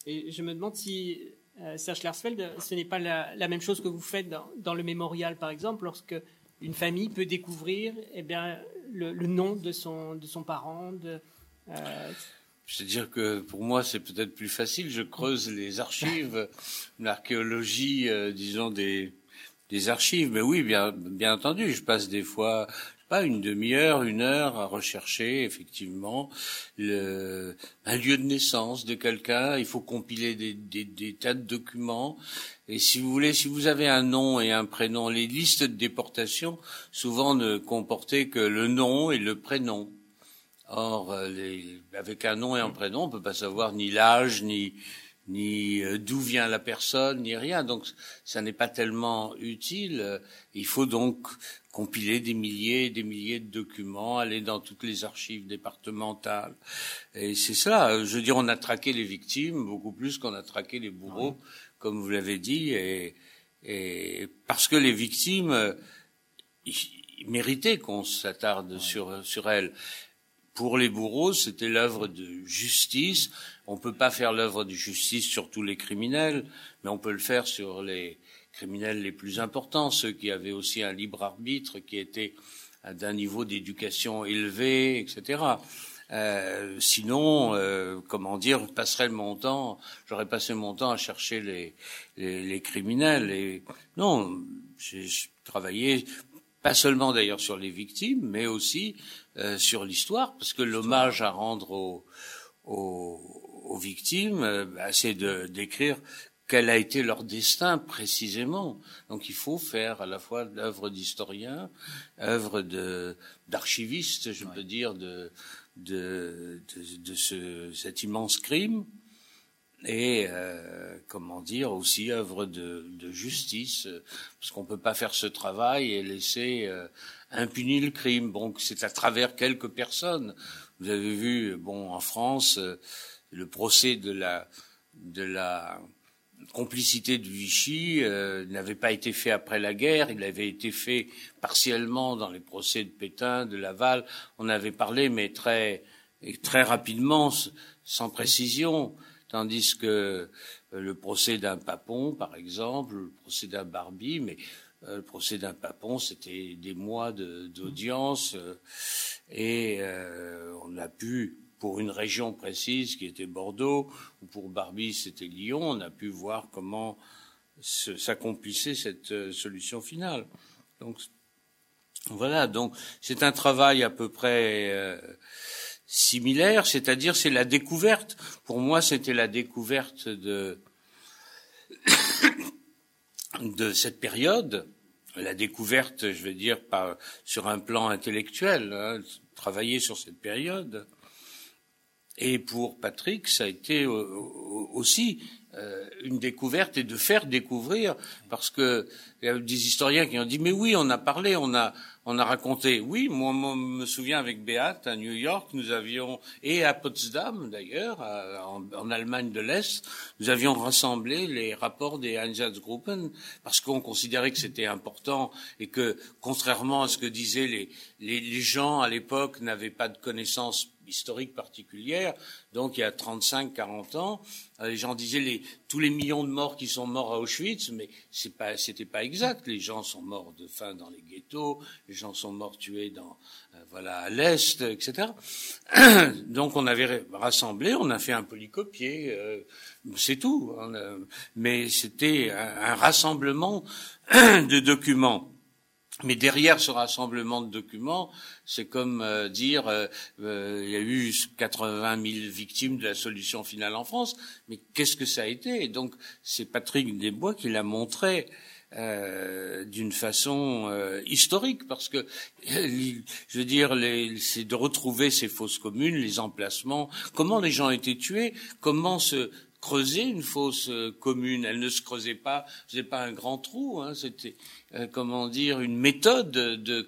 S1: et je me demande si euh, Serge Klarsfeld, ce n'est pas la, même chose que vous faites dans, le mémorial, par exemple, lorsque une famille peut découvrir eh bien, le, nom de son, de son parent. De,
S2: euh... C'est-à-dire que pour moi, c'est peut-être plus facile. Je creuse les archives, l'archéologie, euh, disons, des, des archives. Mais oui, bien, bien entendu, je passe des fois pas une demi-heure, une heure à rechercher effectivement le, un lieu de naissance de quelqu'un. Il faut compiler des, des, des, tas de documents. Et si vous voulez, si vous avez un nom et un prénom, les listes de déportation souvent ne comportaient que le nom et le prénom. Or, euh, avec un nom et un prénom, on peut pas savoir ni l'âge, ni euh, d'où vient la personne, ni rien. Donc, ça n'est pas tellement utile. Il faut donc compiler des milliers et des milliers de documents, aller dans toutes les archives départementales. Et c'est ça. Je veux dire, on a traqué les victimes beaucoup plus qu'on a traqué les bourreaux, comme vous l'avez dit, et, et, parce que les victimes méritaient qu'on s'attarde sur, sur elles. Pour les bourreaux, c'était l'œuvre de justice. On ne peut pas faire l'œuvre de justice sur tous les criminels, mais on peut le faire sur les, criminels les plus importants, ceux qui avaient aussi un libre arbitre, qui étaient d'un niveau d'éducation élevé, etc. Euh, sinon, euh, comment dire, je passerais mon temps, j'aurais passé mon temps à chercher les, les, criminels. Et non, j'ai travaillé pas seulement d'ailleurs sur les victimes, mais aussi euh, sur l'histoire, parce que l'hommage à rendre aux, aux, victimes, bah, c'est de d'écrire quel a été leur destin précisément. Donc il faut faire à la fois l'œuvre d'historien, œuvre de d'archiviste, je peux dire, de de, de, ce, cet immense crime, et euh, comment dire aussi œuvre de, de justice, parce qu'on peut pas faire ce travail et laisser euh, impuni le crime. Bon, c'est à travers quelques personnes. Vous avez vu, bon, en France, euh, le procès de la de la complicité de Vichy euh, n'avait pas été fait après la guerre, il avait été fait partiellement dans les procès de Pétain, de Laval. On avait parlé, mais très très rapidement, sans précision, tandis que euh, le procès d'un Papon, par exemple, le procès d'un Barbie, mais euh, le procès d'un Papon, c'était des mois d'audience et on a pu pour une région précise qui était Bordeaux, ou pour Barbie c'était Lyon, on a pu voir comment s'accomplissait cette euh, solution finale. Donc voilà, donc c'est un travail à peu près euh, similaire, c'est-à-dire c'est la découverte. Pour moi, c'était la découverte de de cette période, la découverte, je veux dire, par, sur un plan intellectuel, hein, travailler sur cette période. Et pour Patrick, ça a été euh, aussi euh, une découverte et de faire découvrir, parce que il y a des historiens qui ont dit mais oui, on a parlé, on a on a raconté. Oui, moi, je me souviens avec Beat à New York, nous avions et à Potsdam d'ailleurs, en, Allemagne de l'Est, nous avions rassemblé les rapports des Einsatzgruppen parce qu'on considérait que c'était important et que contrairement à ce que disaient les, les gens à l'époque, n'avaient pas de connaissances historique particulière. Donc il y a 35, 40 ans, euh, les gens disaient les, tous les millions de morts qui sont morts à Auschwitz, mais c'est pas, c'était pas exact. Les gens sont morts de faim dans les ghettos, les gens sont morts tués dans, euh, voilà, à l'est, etc. Donc on avait rassemblé, on a fait un polycopier, euh, c'est tout. mais c'était un rassemblement de documents. Mais derrière ce rassemblement de documents, c'est comme euh, dire euh, euh, il y a eu 80 000 victimes de la solution finale en France, mais qu'est-ce que ça a été? Donc c'est Patrick Desbois qui l'a montré d'une façon historique, parce que je veux dire, c'est de retrouver ces fausses communes, les emplacements, comment les gens étaient tués, comment se creuser une fosse euh, commune. Elle ne se creusait pas, faisait pas un grand trou. Hein, C'était euh, comment dire une méthode de,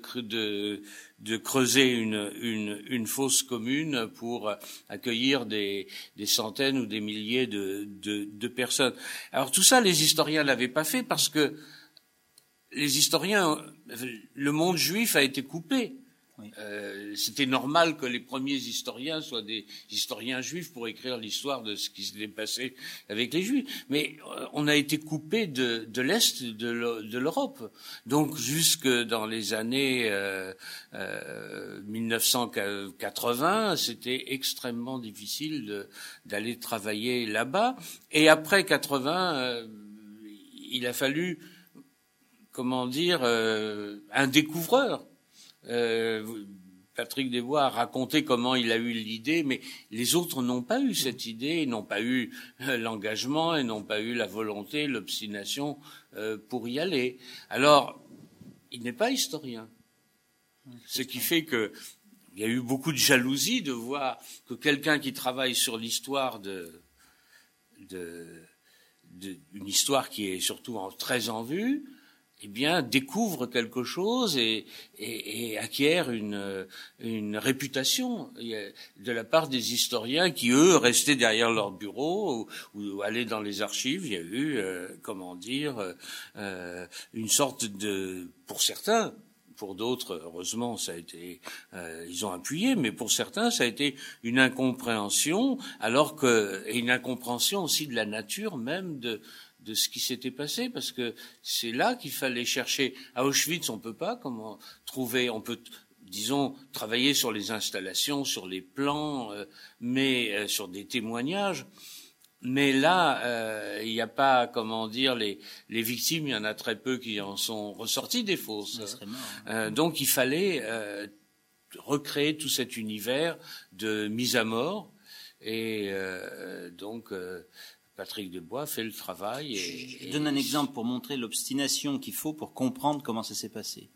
S2: creuser une, fosse commune pour accueillir des, centaines ou des milliers de, de, de personnes. Alors tout ça, les historiens l'avaient pas fait parce que les historiens, le monde juif a été coupé. Euh, c'était normal que les premiers historiens soient des historiens juifs pour écrire l'histoire de ce qui s'était passé avec les juifs. Mais euh, on a été coupé de, de l'Est de l'Europe. Donc jusque dans les années euh, 1980, c'était extrêmement difficile d'aller travailler là-bas. Et après 80, euh, il a fallu, comment dire, un découvreur euh, Patrick Desbois a raconté comment il a eu l'idée, mais les autres n'ont pas eu cette idée, n'ont pas eu euh, l'engagement et n'ont pas eu la volonté, l'obstination euh, pour y aller. Alors, il n'est pas historien. Ce qui fait que il y a eu beaucoup de jalousie de voir que quelqu'un qui travaille sur l'histoire de, de, de, une histoire qui est surtout en, très en vue, eh bien, découvre quelque chose et, et, et acquiert une, une, réputation de la part des historiens qui, eux, restaient derrière leur bureau ou, ou allaient dans les archives. Il y a eu, euh, comment dire, euh, une sorte de, pour certains, pour d'autres, heureusement, ça a été, euh, ils ont appuyé, mais pour certains, ça a été une incompréhension, alors que et une incompréhension aussi de la nature même de de ce qui s'était passé, parce que c'est là qu'il fallait chercher. À Auschwitz, on peut pas comment trouver, on peut, disons, travailler sur les installations, sur les plans, euh, mais euh, sur des témoignages. Mais là, euh, il n'y a pas, comment dire, les, les victimes, il y en a très peu qui en sont ressortis des fausses. Hein. donc il fallait recréer tout cet univers de mise à mort. Et donc, Patrick Debois fait le travail.
S3: Et, Je donne un exemple pour montrer l'obstination qu'il faut pour comprendre comment ça s'est passé.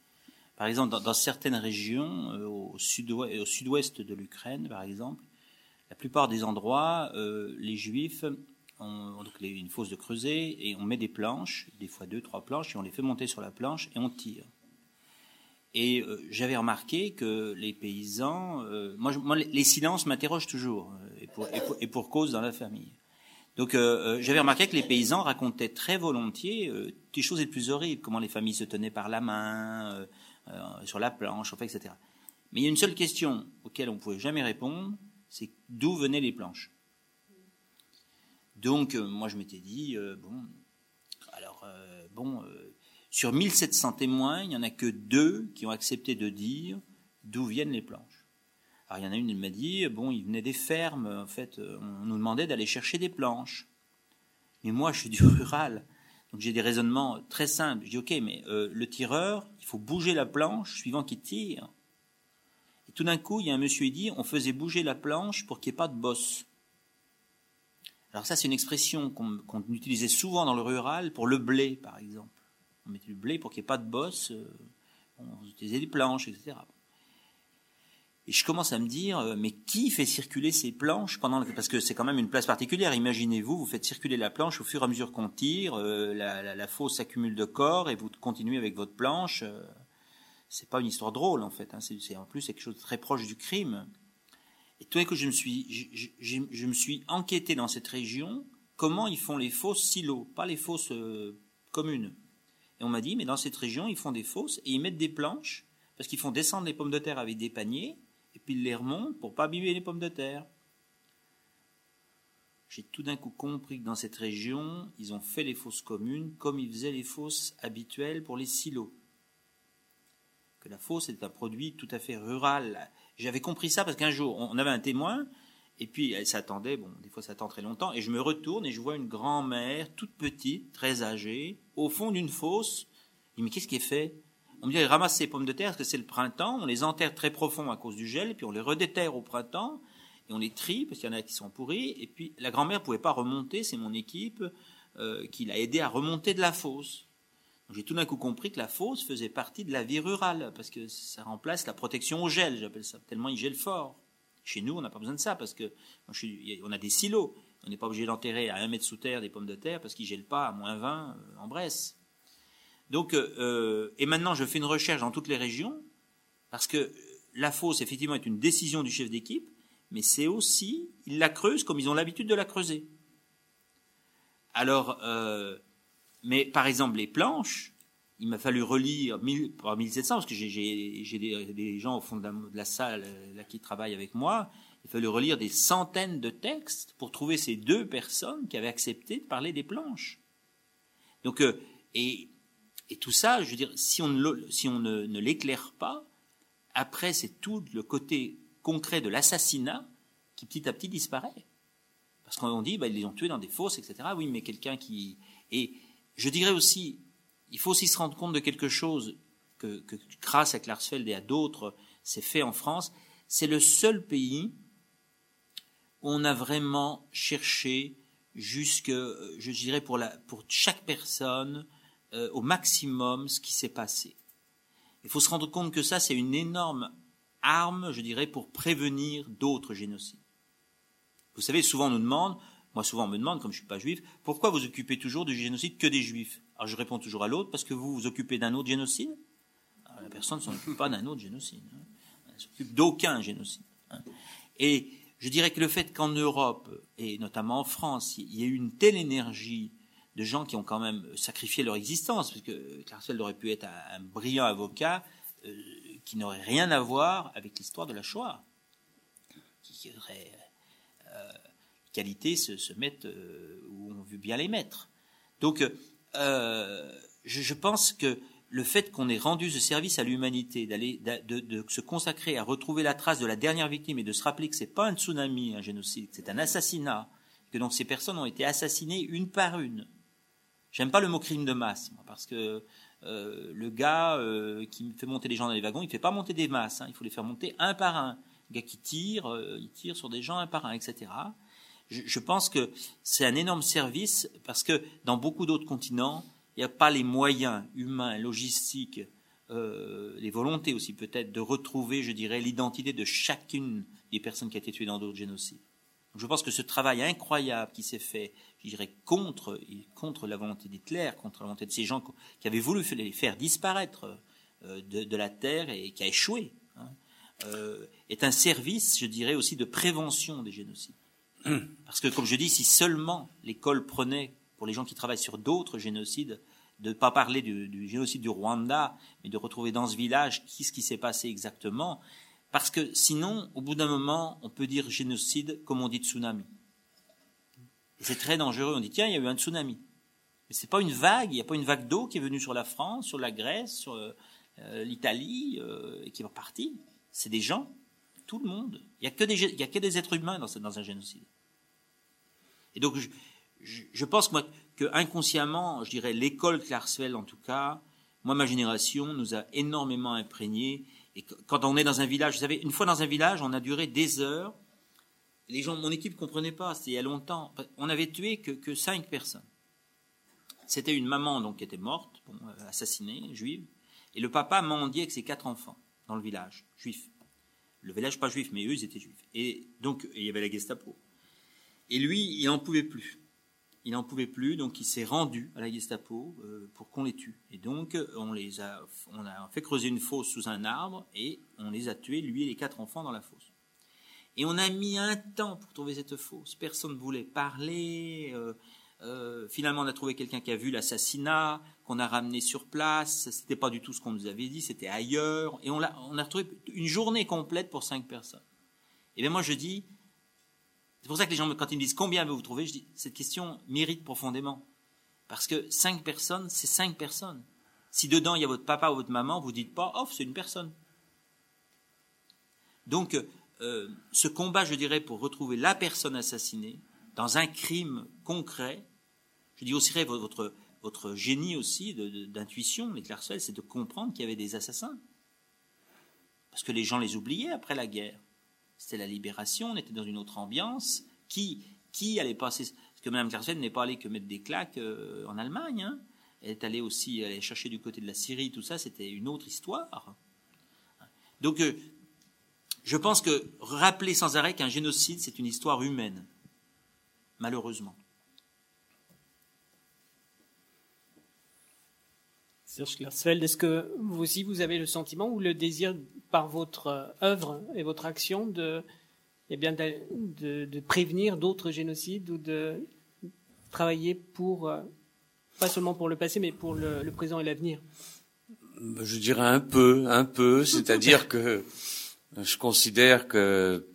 S3: Par exemple, dans, certaines régions, euh, au sud-ouest de l'Ukraine, par exemple, la plupart des endroits, euh, les Juifs ont donc une fosse de creuset et on met des planches, des fois deux, trois planches, et on les fait monter sur la planche et on tire. Et euh, j'avais remarqué que les paysans, moi, les silences m'interrogent toujours, et pour, et pour, cause dans la famille. Donc euh, euh, j'avais remarqué que les paysans racontaient très volontiers euh, des choses les plus horribles, comment les familles se tenaient par la main, sur la planche, enfin, etc. Mais il y a une seule question auquel on ne pouvait jamais répondre, c'est d'où venaient les planches. Donc moi je m'étais dit, bon, alors, bon, sur 1700 témoins, il n'y en a que deux qui ont accepté de dire d'où viennent les planches. Alors il y en a une, qui m'a dit, bon, il venait des fermes, en fait, on nous demandait d'aller chercher des planches. Mais moi, je suis du rural, donc j'ai des raisonnements très simples. Je dis, ok, mais euh, le tireur, il faut bouger la planche suivant qu'il tire. Et tout d'un coup, il y a un monsieur qui dit, on faisait bouger la planche pour qu'il n'y ait pas de bosse. Alors ça, c'est une expression qu'on utilisait souvent dans le rural pour le blé, par exemple. On mettait du blé pour qu'il n'y ait pas de bosse, euh, on utilisait des planches, etc. Et je commence à me dire, euh, mais qui fait circuler ces planches pendant parce que c'est quand même une place particulière. Imaginez-vous, vous faites circuler la planche au fur et à mesure qu'on tire, euh, la, la, la, fosse s'accumule de corps et vous continuez avec votre planche. Euh, c'est pas une histoire drôle en fait. Hein, c'est en plus quelque chose de très proche du crime. Et tout d'un coup, je me suis, je, je, je, me suis enquêté dans cette région. Comment ils font les fosses silos, pas les fosses communes. Et on m'a dit, mais dans cette région, ils font des fosses et ils mettent des planches parce qu'ils font descendre les pommes de terre avec des paniers et puis ils les remontent pour pas abîmer les pommes de terre. J'ai tout d'un coup compris que dans cette région, ils ont fait les fosses communes comme ils faisaient les fosses habituelles pour les silos. Que la fosse est un produit tout à fait rural. J'avais compris ça parce qu'un jour, on avait un témoin, et puis elle s'attendait, bon, des fois ça attend très longtemps, et je me retourne et je vois une grand-mère, toute petite, très âgée, au fond d'une fosse. Je dis, mais qu'est-ce qui est fait? On me dit, elle ramasse ses pommes de terre parce que c'est le printemps, on les enterre très profond à cause du gel, puis on les redéterre au printemps, et on les trie parce qu'il y en a qui sont pourris, et puis la grand-mère pouvait pas remonter, c'est mon équipe euh, qui l'a aidé à remonter de la fosse. J'ai tout d'un coup compris que la fosse faisait partie de la vie rurale, parce que ça remplace la protection au gel, j'appelle ça, tellement il gèle fort. Chez nous, on n'a pas besoin de ça, parce que on a des silos. On n'est pas obligé d'enterrer à un mètre sous terre des pommes de terre, parce qu'ils gèlent pas à moins 20 euh, en Bresse. Donc, euh, et maintenant, je fais une recherche dans toutes les régions, parce que la fosse, effectivement, est une décision du chef d'équipe, mais c'est aussi, ils la creusent comme ils ont l'habitude de la creuser. Alors, euh, mais par exemple, les planches, il m'a fallu relire 1700, parce que j'ai des, gens au fond de la, salle euh, qui travaillent avec moi, il fallu relire des centaines de textes pour trouver ces deux personnes qui avaient accepté de parler des planches. Donc, euh, et, et, tout ça, je veux dire, si on ne, l'éclaire pas, après, c'est tout le côté concret de l'assassinat qui petit à petit disparaît. Parce qu'on dit, bah, ils les ont tués dans des fosses, etc. Oui, mais quelqu'un qui... Et je dirais aussi, il faut aussi se rendre compte de quelque chose que, grâce à Klarsfeld et à d'autres, c'est fait en France. C'est le seul pays où on a vraiment cherché jusque, je dirais, pour chaque personne, euh, au maximum ce qui s'est passé. Il faut se rendre compte que ça, c'est une énorme arme, je dirais, pour prévenir d'autres génocides. Vous savez, souvent on nous demande, moi souvent on me demande, comme je ne suis pas juif, pourquoi vous occupez toujours du génocide que des juifs? Alors je réponds toujours à l'autre, parce que vous vous occupez d'un autre génocide? La personne ne s'en occupe pas d'un autre génocide. Hein. Elle s'occupe d'aucun génocide. Hein. Et je dirais que le fait qu'en Europe, et notamment en France, il y ait une telle énergie de gens qui ont quand même sacrifié leur existence, parce que Clarcel aurait pu être un, brillant avocat, euh, qui n'aurait rien à voir avec l'histoire de la Shoah, qui aurait euh, qualités se, se mettent euh, où on veut bien les mettre. Donc, euh, je, je, pense que le fait qu'on ait rendu ce service à l'humanité, d'aller, de, de, se consacrer à retrouver la trace de la dernière victime et de se rappeler que c'est pas un tsunami, un génocide, c'est un assassinat, que donc ces personnes ont été assassinées une par une. J'aime pas le mot crime de masse, parce que euh, le gars euh, qui fait monter les gens dans les wagons, il fait pas monter des masses, hein, il faut les faire monter un par un. Le gars qui tire, euh, il tire sur des gens un par un, etc. Je, je pense que c'est un énorme service parce que dans beaucoup d'autres continents, il n'y a pas les moyens humains, logistiques, euh, les volontés aussi peut-être de retrouver, je dirais, l'identité de chacune des personnes qui a été tuées dans d'autres génocides. Je pense que ce travail incroyable qui s'est fait je dirais, contre, contre la volonté d'Hitler, contre la volonté de ces gens qui avaient voulu les faire disparaître euh, de, la terre et qui a échoué, hein, euh, est un service, je dirais, aussi de prévention des génocides. Parce que, comme je dis, si seulement l'école prenait, pour les gens qui travaillent sur d'autres génocides, de ne pas parler du, du, génocide du Rwanda, mais de retrouver dans ce village qui ce qui s'est passé exactement, parce que sinon, au bout d'un moment, on peut dire génocide comme on dit tsunami. C'est très dangereux. On dit, tiens, il y a eu un tsunami. Mais c'est pas une vague, il n'y a pas une vague d'eau qui est venue sur la France, sur la Grèce, sur euh, l'Italie, euh, et qui est partie. C'est des gens, tout le monde. Il n'y a, que des, a que des êtres humains dans, un génocide. Et donc, je, pense moi, que inconsciemment, je dirais l'école Klarsfeld en tout cas, moi, ma génération nous a énormément imprégnés. Et quand on est dans un village, vous savez, une fois dans un village, on a duré des heures les gens de mon équipe ne comprenaient pas, c'était il y a longtemps. On n'avait tué que, cinq personnes. C'était une maman donc qui était morte, euh, assassinée, juive, et le papa mendiait avec ses quatre enfants dans le village, juif. Le village pas juif, mais eux, ils étaient juifs. Et donc, il y avait la Gestapo. Et lui, il n'en pouvait plus. Il n'en pouvait plus, donc il s'est rendu à la Gestapo euh, pour qu'on les tue. Et donc, on les a, on a fait creuser une fosse sous un arbre et on les a tués, lui et les quatre enfants, dans la fosse. Et on a mis un temps pour trouver cette fosse. Personne ne voulait parler. Euh, Euh, finalement, on a trouvé quelqu'un qui a vu l'assassinat, qu'on a ramené sur place. C'était pas du tout ce qu'on nous avait dit, c'était ailleurs. Et on a, on a retrouvé une journée complète pour cinq personnes. Et bien moi, je dis, c'est pour ça que les gens, quand ils me disent combien avez-vous trouvé, je dis, cette question mérite profondément. Parce que cinq personnes, c'est cinq personnes. Si dedans il y a votre papa ou votre maman, vous dites pas, oh, c'est une personne. Donc, euh, ce combat, je dirais, pour retrouver la personne assassinée dans un crime concret, je dis aussi votre, votre génie aussi d'intuition, les Clarcel, c'est de comprendre qu'il y avait des assassins. Parce que les gens les oubliaient après la guerre. C'était la libération, on était dans une autre ambiance. Qui, qui allait passer? Parce que Mme Clarcel n'est pas allée que mettre des claques euh, en Allemagne. Hein. Elle est allée aussi elle chercher du côté de la Syrie, tout ça, c'était une autre histoire. Donc, euh, je pense que rappeler sans arrêt qu'un génocide, c'est une histoire humaine, malheureusement.
S1: Serge Klarsfeld, est-ce que vous aussi vous avez le sentiment ou le désir par votre euh, œuvre et votre action de, eh bien, de, prévenir d'autres génocides ou de travailler pour, euh, pas seulement pour le passé, mais pour le présent et l'avenir?
S2: Je dirais un peu, un peu, c'est-à-dire que je considère que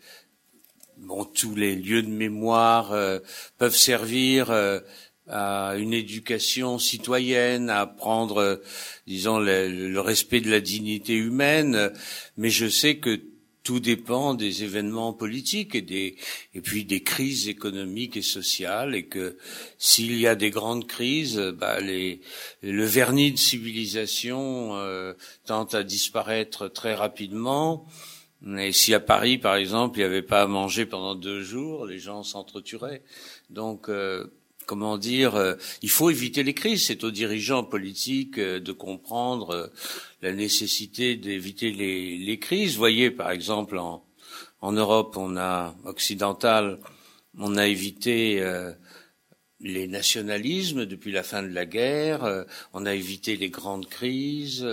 S2: bon, tous les lieux de mémoire euh, peuvent servir euh, à une éducation citoyenne, à apprendre, disons, le, le, respect de la dignité humaine. Mais je sais que tout dépend des événements politiques et des et puis des crises économiques et sociales et que s'il y a des grandes crises, bah les, le vernis de civilisation euh, tente à disparaître très rapidement. Et si à Paris, par exemple, il n'y avait pas à manger pendant deux jours, les gens s'entretueraient. Donc, euh, comment dire, euh, il faut éviter les crises. C'est aux dirigeants politiques euh, de comprendre la nécessité d'éviter les, les, crises. Voyez, par exemple, en, en Europe, on a occidental, on a évité les nationalismes depuis la fin de la guerre, on a évité les grandes crises.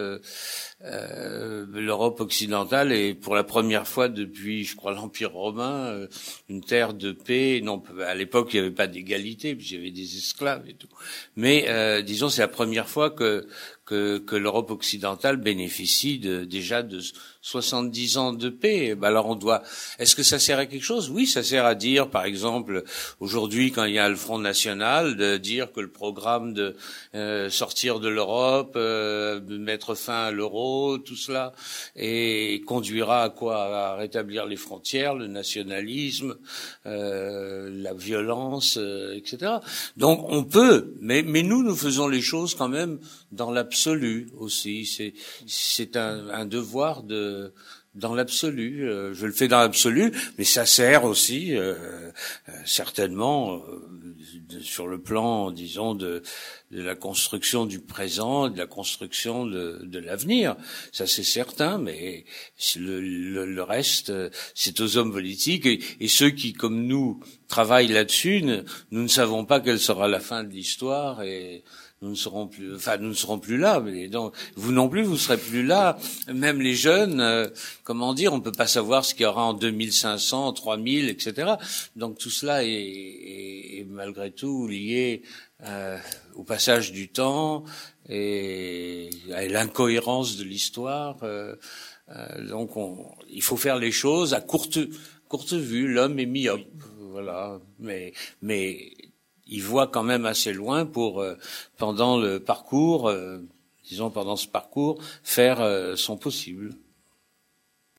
S2: Euh, L'Europe occidentale est pour la première fois depuis, je crois, l'Empire romain, euh, une terre de paix. Non, à l'époque, il n'y avait pas d'égalité, puis il y avait des esclaves et tout. Mais euh, disons, c'est la première fois que que, que l'Europe occidentale bénéficie de, déjà de 70 ans de paix. Ben alors on doit. Est-ce que ça sert à quelque chose? Oui, ça sert à dire, par exemple, aujourd'hui, quand il y a le Front National, de dire que le programme de euh, sortir de l'Europe, euh, de mettre fin à l'euro, tout cela, et conduira à quoi? À rétablir les frontières, le nationalisme, euh, la violence, euh, etc. Donc on peut, mais mais nous nous faisons les choses quand même dans l'absolu aussi. C'est c'est un, un, devoir de dans l'absolu. Euh, je le fais dans l'absolu, mais ça sert aussi euh, euh certainement euh, sur le plan, disons, de, de, la construction du présent, de la construction de, de l'avenir. Ça c'est certain, mais le, le, le reste, c'est aux hommes politiques et, et, ceux qui, comme nous, travaillent là-dessus. Nous ne savons pas quelle sera la fin de l'histoire et nous ne serons plus, enfin nous ne serons plus là. Mais donc vous non plus, vous serez plus là. Même les jeunes, euh, comment dire, on peut pas savoir ce qu'il y aura en 2500, 3000, etc. Donc tout cela est, est, est malgré tout lié euh, au passage du temps et à l'incohérence de l'histoire. Euh, euh, donc on, il faut faire les choses à courte courte vue. L'homme est myope, voilà. Mais mais il voit quand même assez loin pour, euh, pendant le parcours, euh, disons pendant ce parcours, faire euh, son possible.